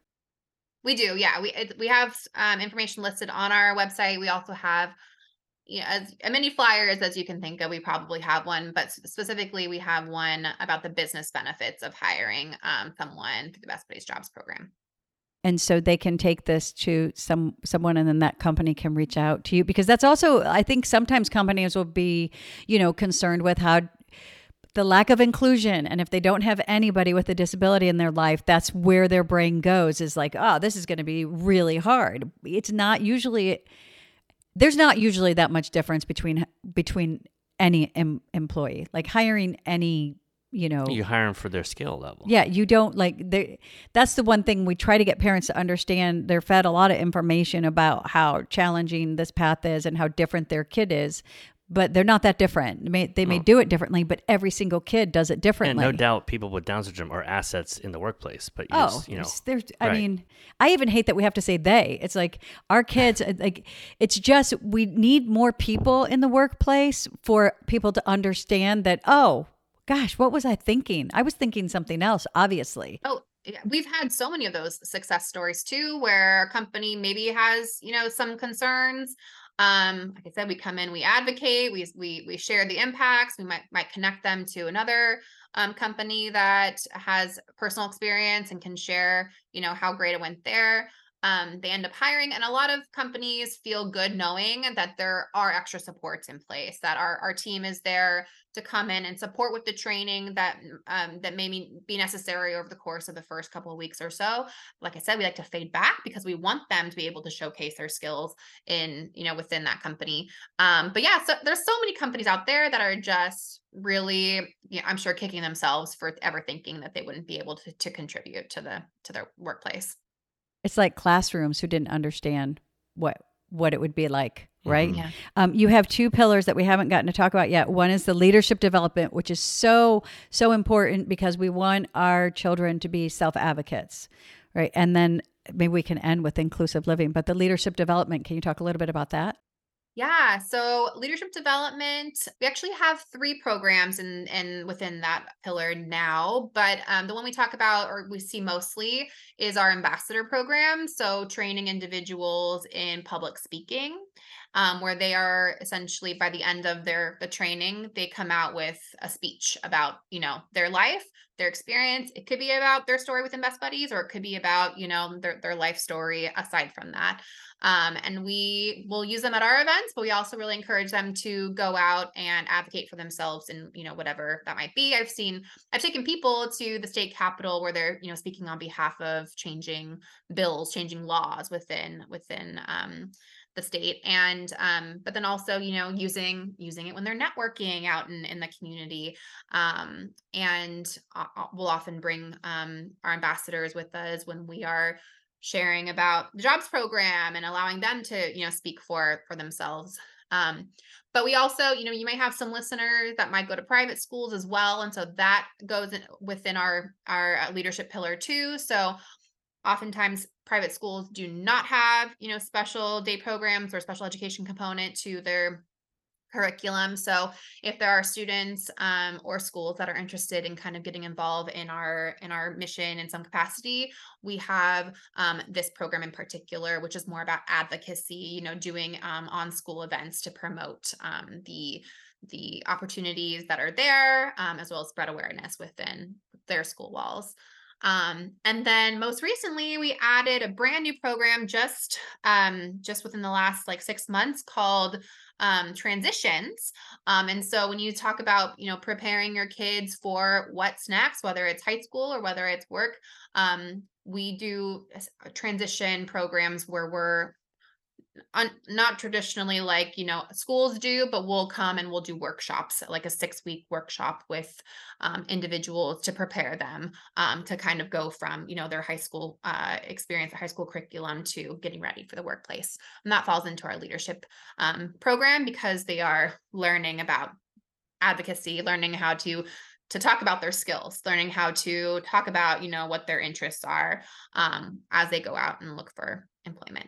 Speaker 4: We do, yeah. We we have um, information listed on our website. We also have you know, as many flyers as you can think of, we probably have one, but specifically, we have one about the business benefits of hiring um, someone through the Best Buddies Jobs program
Speaker 3: and so they can take this to some someone and then that company can reach out to you. Because that's also i think sometimes companies will be you know concerned with how the lack of inclusion. And if they don't have anybody with a disability in their life that's where their brain goes is like oh this is going to be really hard. It's not usually there's not usually that much difference between between any em- employee. Like hiring any you know
Speaker 2: you hire them for their skill level.
Speaker 3: Yeah you don't like they that's the one thing we try to get parents to understand. They're fed a lot of information about how challenging this path is and how different their kid is but they're not that different. They may, they may do it differently but every single kid does it differently
Speaker 2: and no doubt people with down syndrome are assets in the workplace but you
Speaker 3: oh
Speaker 2: just, you know
Speaker 3: there's, i right. mean i even hate that we have to say they. It's like our kids like it's just we need more people in the workplace for people to understand that oh gosh, what was I thinking? I was thinking something else, obviously.
Speaker 4: Oh, we've had so many of those success stories too, where a company maybe has, you know, some concerns. Um, like I said, we come in, we advocate, we we we share the impacts. We might might connect them to another um, company that has personal experience and can share, you know, how great it went there um, they end up hiring and a lot of companies feel good knowing that there are extra supports in place that our, our team is there to come in and support with the training that um, that may be necessary over the course of the first couple of weeks or so. Like i said we like to fade back because we want them to be able to showcase their skills in you know within that company. Um, but yeah so there's so many companies out there that are just really you know, i'm sure kicking themselves for ever thinking that they wouldn't be able to, to contribute to the to their workplace.
Speaker 3: It's like classrooms who didn't understand what what it would be like right?
Speaker 4: Yeah.
Speaker 3: um, you have two pillars that we haven't gotten to talk about yet. One is the leadership development which is so so important because we want our children to be self advocates right? And then maybe we can end with inclusive living but the leadership development can you talk a little bit about that?
Speaker 4: Yeah, so leadership development, we actually have three programs in and within that pillar now, but um, the one we talk about or we see mostly is our ambassador program. So training individuals in public speaking um, where they are essentially by the end of their the training, they come out with a speech about you know their life, their experience. It could be about their story within Best Buddies, or it could be about you know their their life story aside from that. Um, and we will use them at our events, but we also really encourage them to go out and advocate for themselves and you know, whatever that might be. I've seen, I've taken people to the state capitol where they're, you know, speaking on behalf of changing bills, changing laws within, within, um, the state and um but then also you know using using it when they're networking out in in the community um and uh, we'll often bring um our ambassadors with us when we are sharing about the jobs program and allowing them to you know speak for for themselves um, but we also you know you might have some listeners that might go to private schools as well and so that goes within our our uh, leadership pillar too so oftentimes private schools do not have you know special day programs or special education component to their curriculum. So if there are students um, or schools that are interested in kind of getting involved in our in our mission in some capacity, we have um, this program in particular, which is more about advocacy. You know, doing um, on school events to promote um, the the opportunities that are there, um, as well as spread awareness within their school walls. Um, and then most recently, we added a brand new program just um, just within the last like six months called um, transitions. Um, and so when you talk about, you know, preparing your kids for what's next, whether it's high school or whether it's work, um, we do transition programs where we're un, not traditionally like you know schools do but we'll come and we'll do workshops like a six week workshop with um, individuals to prepare them um, to kind of go from you know their high school uh, experience high school curriculum to getting ready for the workplace. And that falls into our leadership um, program because they are learning about advocacy learning how to to talk about their skills learning how to talk about you know what their interests are um, as they go out and look for employment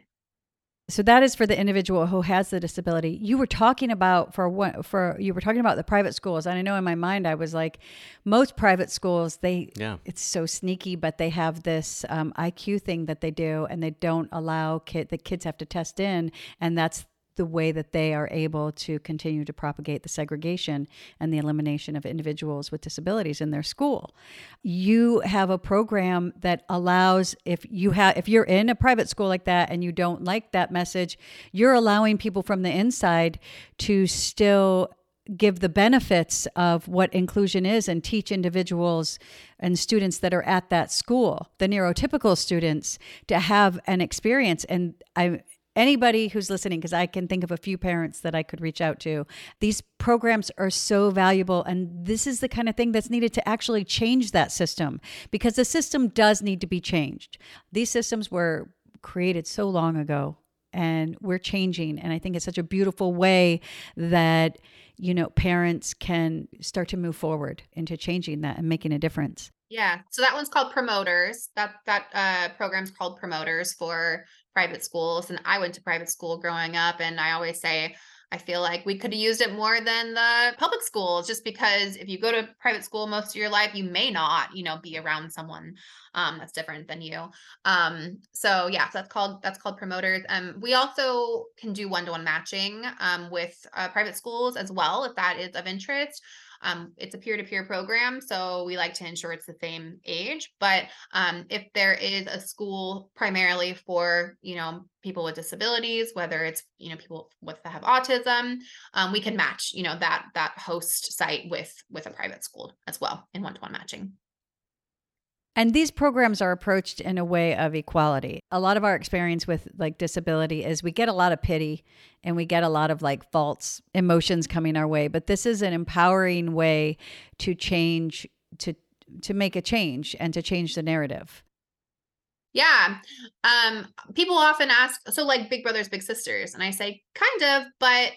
Speaker 3: so that is for the individual who has the disability. You were talking about for what for you were talking about the private schools, and I know in my mind I was like, most private schools they
Speaker 2: yeah
Speaker 3: it's so sneaky, but they have this um, IQ thing that they do, and they don't allow kid the kids have to test in, and that's the way that they are able to continue to propagate the segregation and the elimination of individuals with disabilities in their school. You have a program that allows if you have if you're in a private school like that and you don't like that message, you're allowing people from the inside to still give the benefits of what inclusion is and teach individuals and students that are at that school the neurotypical students to have an experience and i anybody who's listening, because I can think of a few parents that I could reach out to, these programs are so valuable. And this is the kind of thing that's needed to actually change that system because the system does need to be changed. These systems were created so long ago and we're changing. And I think it's such a beautiful way that you know parents can start to move forward into changing that and making a difference
Speaker 4: yeah so that one's called promoters that that uh program's called promoters for private schools and I went to private school growing up and I always say I feel like we could have used it more than the public schools just because if you go to private school most of your life you may not you know be around someone um, that's different than you. Um, so yeah so that's called that's called promoters. Um, we also can do one-to-one matching um, with uh, private schools as well if that is of interest um, it's a peer-to-peer program, so we like to ensure it's the same age. But um, if there is a school primarily for you know people with disabilities, whether it's you know people with that have autism, um, we can match you know that that host site with with a private school as well in one-to-one matching.
Speaker 3: And these programs are approached in a way of equality. A lot of our experience with like disability is we get a lot of pity and we get a lot of like false emotions coming our way, but this is an empowering way to change to to make a change and to change the narrative.
Speaker 4: Yeah. Um people often ask so like big brothers big sisters and I say kind of but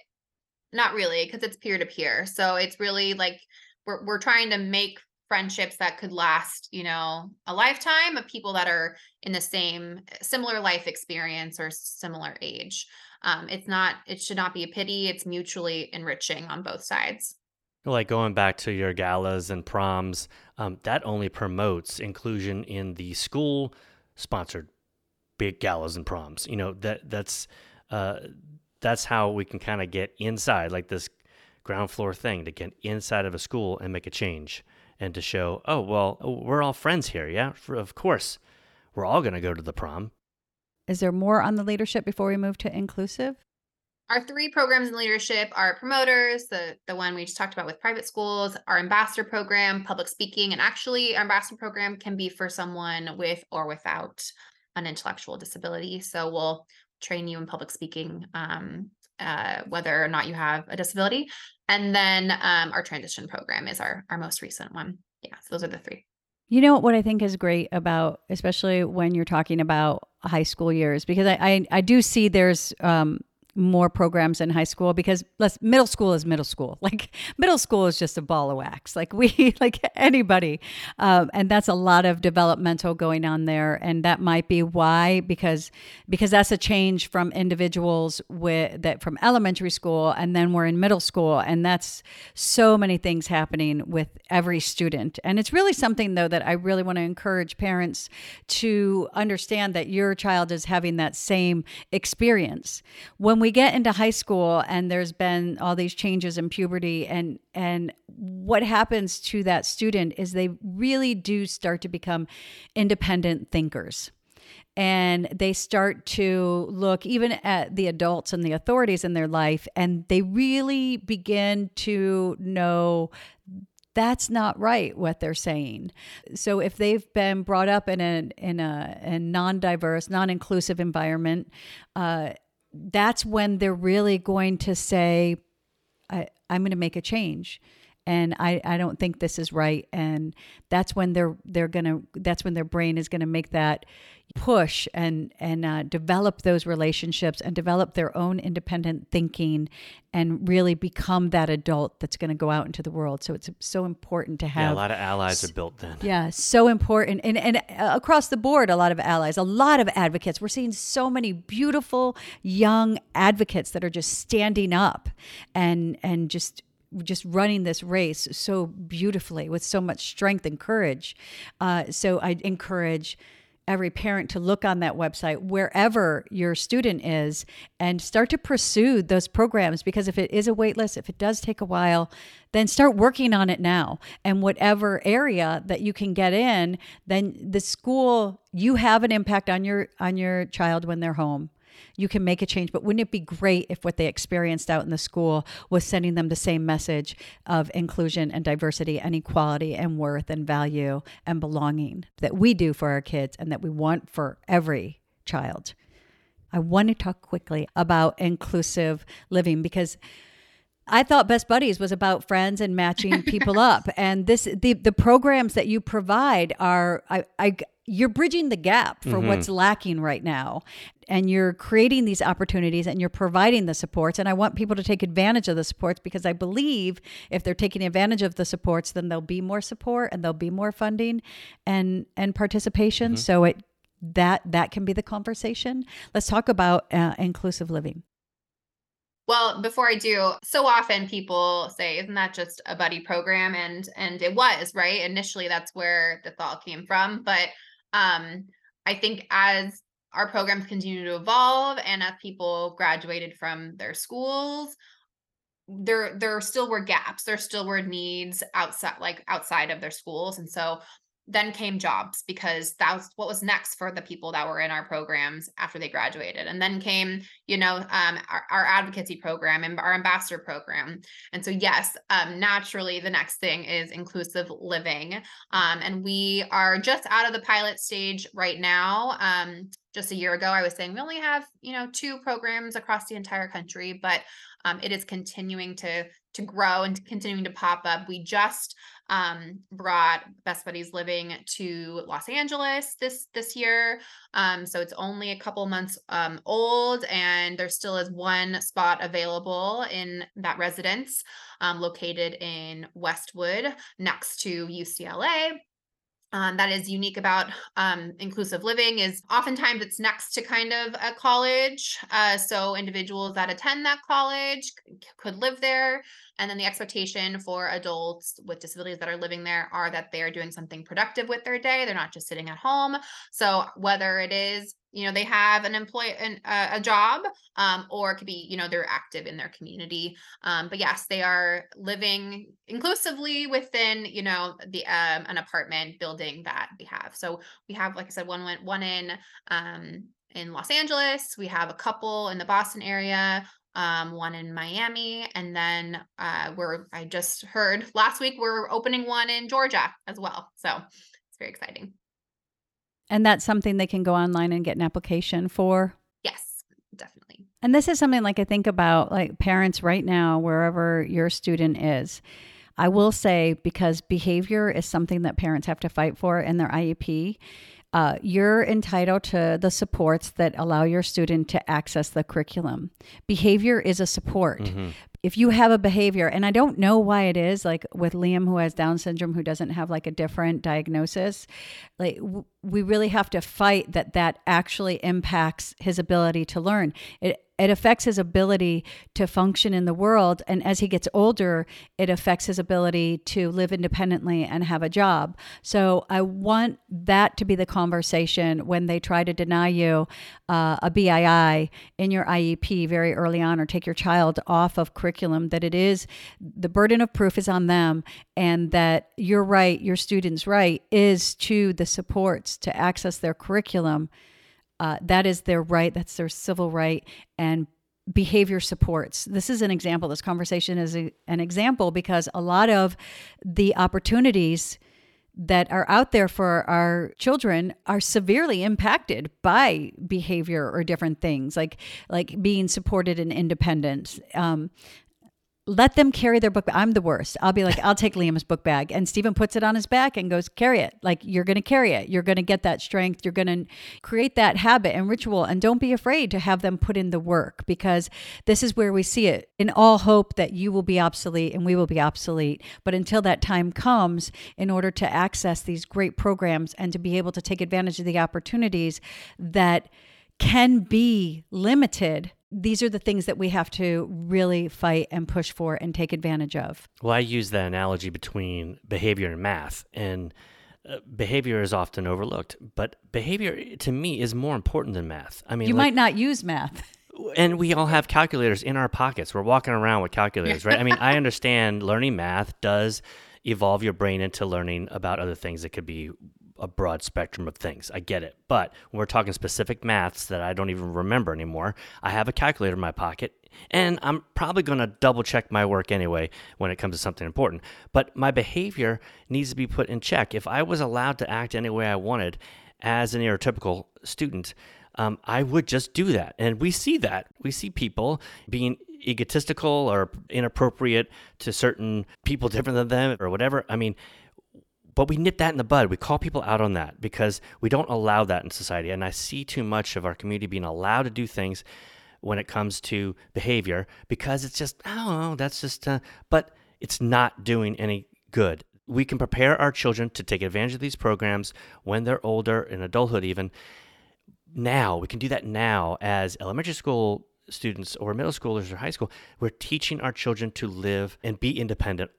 Speaker 4: not really because it's peer to peer. So it's really like we're we're trying to make friendships that could last, you know, a lifetime of people that are in the same similar life experience or similar age. Um, it's not, it should not be a pity. It's mutually enriching on both sides.
Speaker 2: Like going back to your galas and proms, um, that only promotes inclusion in the school sponsored big galas and proms. You know, that that's, uh, that's how we can kind of get inside, like this ground floor thing, to get inside of a school and make a change and to show, oh, well, we're all friends here. Yeah, For, of course. We're all going to go to the prom.
Speaker 3: Is there more on the leadership before we move to inclusive?
Speaker 4: Our three programs in leadership are promoters, the the one we just talked about with private schools, our ambassador program, public speaking, and actually our ambassador program can be for someone with or without an intellectual disability. So we'll train you in public speaking, um, uh, whether or not you have a disability. And then um, our transition program is our our most recent one. Yeah, so those are the three.
Speaker 3: You know what I think is great about, especially when you're talking about high school years, because I I, I do see there's um, more programs in high school because less middle school is middle school. Like middle school is just a ball of wax. Like we like anybody. Um, and that's a lot of developmental going on there. And that might be why because because that's a change from individuals with that from elementary school and then we're in middle school. And that's so many things happening with every student. And it's really something though that i really want to encourage parents to understand that your child is having that same experience. When we get into high school and there's been all these changes in puberty and and what happens to that student is they really do start to become independent thinkers and they start to look even at the adults and the authorities in their life and they really begin to know that's not right what they're saying. So if they've been brought up in a in a, a non-diverse, non-inclusive environment, uh, that's when they're really going to say, I, I'm going to make a change and I, I don't think this is right and that's when they're they're gonna that's when their brain is gonna make that push and and uh, develop those relationships and develop their own independent thinking and really become that adult that's going to go out into the world. So it's so important to have
Speaker 2: yeah, a lot of allies are built then.
Speaker 3: Yeah so important and and uh, across the board a lot of allies a lot of advocates. We're seeing so many beautiful young advocates that are just standing up and and just just running this race so beautifully with so much strength and courage. Uh, so I encourage every parent to look on that website wherever your student is and start to pursue those programs because if it is a waitlist, if it does take a while then start working on it now and whatever area that you can get in then the school you have an impact on your on your child when they're home you can make a change. But wouldn't it be great if what they experienced out in the school was sending them the same message of inclusion and diversity and equality and worth and value and belonging that we do for our kids and that we want for every child? I want to talk quickly about inclusive living because I thought Best Buddies was about friends and matching people up. And this the the programs that you provide are I, I you're bridging the gap for mm-hmm. what's lacking right now and you're creating these opportunities and you're providing the supports and i want people to take advantage of the supports because i believe if they're taking advantage of the supports then there'll be more support and there'll be more funding and and participation mm-hmm. so it that that can be the conversation let's talk about uh, inclusive living
Speaker 4: well, before I do, so often people say, "Isn't that just a buddy program?" And and it was right initially. That's where the thought came from. But um, I think as our programs continue to evolve and as people graduated from their schools, there there still were gaps. There still were needs outside, like outside of their schools, and so then came jobs because that was what was next for the people that were in our programs after they graduated. And then came you know um, our, our, advocacy program and our ambassador program. And so yes um, naturally the next thing is inclusive living. Um, and we are just out of the pilot stage right now. Um, just a year ago i was saying we only have you know two programs across the entire country but um, it is continuing to to grow and continuing to pop up. We just um, brought Best Buddies Living to Los Angeles this this year. Um, so it's only a couple months um, old, and there still is one spot available in that residence um, located in Westwood next to UCLA um, that is unique about um, inclusive living is oftentimes it's next to kind of a college. Uh, so individuals that attend that college c- could live there. And then the expectation for adults with disabilities that are living there are that they are doing something productive with their day. They're not just sitting at home. So whether it is you know they have an employee, an, uh, a job um, or it could be you know they're active in their community um, but yes they are living inclusively within you know the um, an apartment building that we have so we have like i said one went one in um, in los angeles we have a couple in the boston area um, one in Miami, and then uh, we're I just heard last week we're opening one in Georgia as well. So it's very exciting.
Speaker 3: And that's something they can go online and get an application for.
Speaker 4: Yes, definitely.
Speaker 3: And this is something like I think about like parents right now, wherever your student is. I will say because behavior is something that parents have to fight for in their IEP. Uh, you're entitled to the supports that allow your student to access the curriculum. Behavior is a support.
Speaker 2: Mm-hmm.
Speaker 3: If you have a behavior, and I don't know why it is, like with Liam, who has Down syndrome, who doesn't have like a different diagnosis, like w- we really have to fight that that actually impacts his ability to learn. It it affects his ability to function in the world. And as he gets older, it affects his ability to live independently and have a job. So I want that to be the conversation when they try to deny you uh, a BIP in your IEP very early on or take your child off of curriculum, that it is the burden of proof is on them and that you're right, your student's right, is to the supports to access their curriculum uh, that is their right, that's their civil right, and behavior supports. This is an example. This conversation is a, an example because a lot of the opportunities that are out there for our children are severely impacted by behavior or different things like like being supported and independent um, let them carry their book. I'm the worst. I'll be like, I'll take Liam's book bag. And Stephen puts it on his back and goes, carry it. Like, you're going to carry it. You're going to get that strength. You're going to create that habit and ritual. And don't be afraid to have them put in the work because this is where we see it in all hope that you will be obsolete and we will be obsolete. But until that time comes, in order to access these great programs and to be able to take advantage of the opportunities that can be limited these are the things that we have to really fight and push for and take advantage of.
Speaker 2: Well, I use that analogy between behavior and math, and uh, behavior is often overlooked, but behavior to me is more important than math. I mean,
Speaker 3: you
Speaker 2: like,
Speaker 3: might not use math.
Speaker 2: and we all have calculators in our pockets. We're walking around with calculators, right? I mean, I understand learning math does evolve your brain into learning about other things that could be a broad spectrum of things. I get it. But when we're talking specific maths that I don't even remember anymore, I have a calculator in my pocket and I'm probably going to double check my work anyway when it comes to something important. But my behavior needs to be put in check. If I was allowed to act any way I wanted as an neurotypical student, um, I would just do that. And we see that. We see people being egotistical or inappropriate to certain people different than them or whatever. I mean, but we nip that in the bud. We call people out on that because we don't allow that in society. And I see too much of our community being allowed to do things when it comes to behavior because it's just, oh, that's just, uh, but it's not doing any good. We can prepare our children to take advantage of these programs when they're older, in adulthood even. Now, we can do that now as elementary school students or middle schoolers or high school. We're teaching our children to live and be independent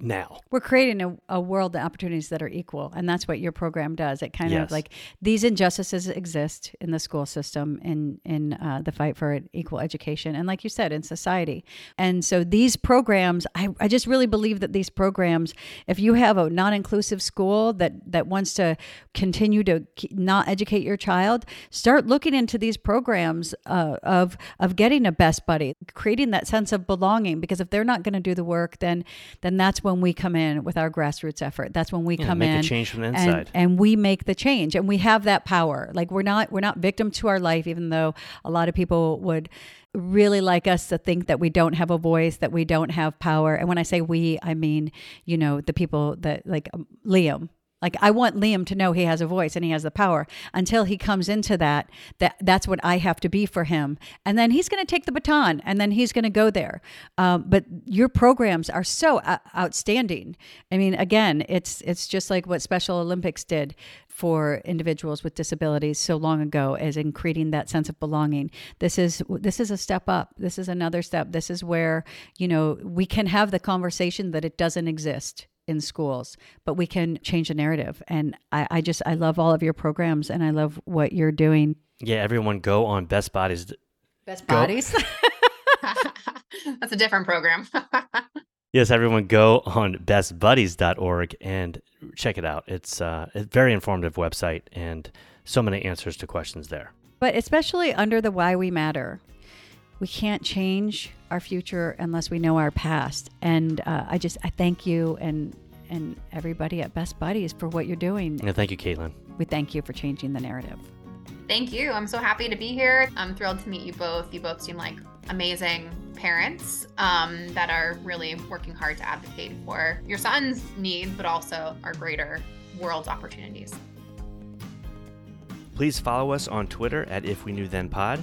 Speaker 2: now.
Speaker 3: We're creating a, a world of opportunities that are equal. And that's what your program does. It kind
Speaker 2: Yes.
Speaker 3: of like these injustices exist in the school system, in, in uh, the fight for equal education. And like you said, in society. And so these programs, I, I just really believe that these programs, if you have a non inclusive school that, that wants to continue to not educate your child, start looking into these programs uh, of, of getting a best buddy, creating that sense of belonging. Because if they're not going to do the work, then then that's when we come in with our grassroots effort. That's when we
Speaker 2: Yeah,
Speaker 3: come
Speaker 2: make
Speaker 3: in
Speaker 2: change from the
Speaker 3: and- and we make the change and we have that power. Like we're not we're not victim to our life, even though a lot of people would really like us to think that we don't have a voice, that we don't have power. And when I say we, I mean, you know, the people that like um, Liam. Like I want Liam to know he has a voice and he has the power. Until he comes into that, that that's what I have to be for him. And then he's going to take the baton, and then he's going to go there. Um, but your programs are so o- outstanding. I mean, again, it's it's just like what Special Olympics did for individuals with disabilities so long ago, as in creating that sense of belonging. This is this is a step up. This is another step. This is where you know we can have the conversation that it doesn't exist in schools, but we can change the narrative. And I, I just, I love all of your programs and I love what you're doing.
Speaker 5: Yeah, everyone go on Best Bodies.
Speaker 3: Best
Speaker 5: Go-
Speaker 3: bodies.
Speaker 4: That's a different program.
Speaker 5: Yes, everyone go on bestbuddies.org and check it out. It's uh, a very informative website and so many answers to questions there.
Speaker 3: but especially under the why we matter. We can't change our future unless we know our past. And uh, I just, I thank you and, and everybody at Best Buddies for what you're doing.
Speaker 5: And thank you, Katelyn.
Speaker 3: We thank you for changing the narrative.
Speaker 4: Thank you. I'm so happy to be here. I'm thrilled to meet you both. You both seem like amazing parents um, that are really working hard to advocate for your son's needs, but also our greater world's opportunities.
Speaker 5: Please follow us on Twitter at If We Knew Then Pod,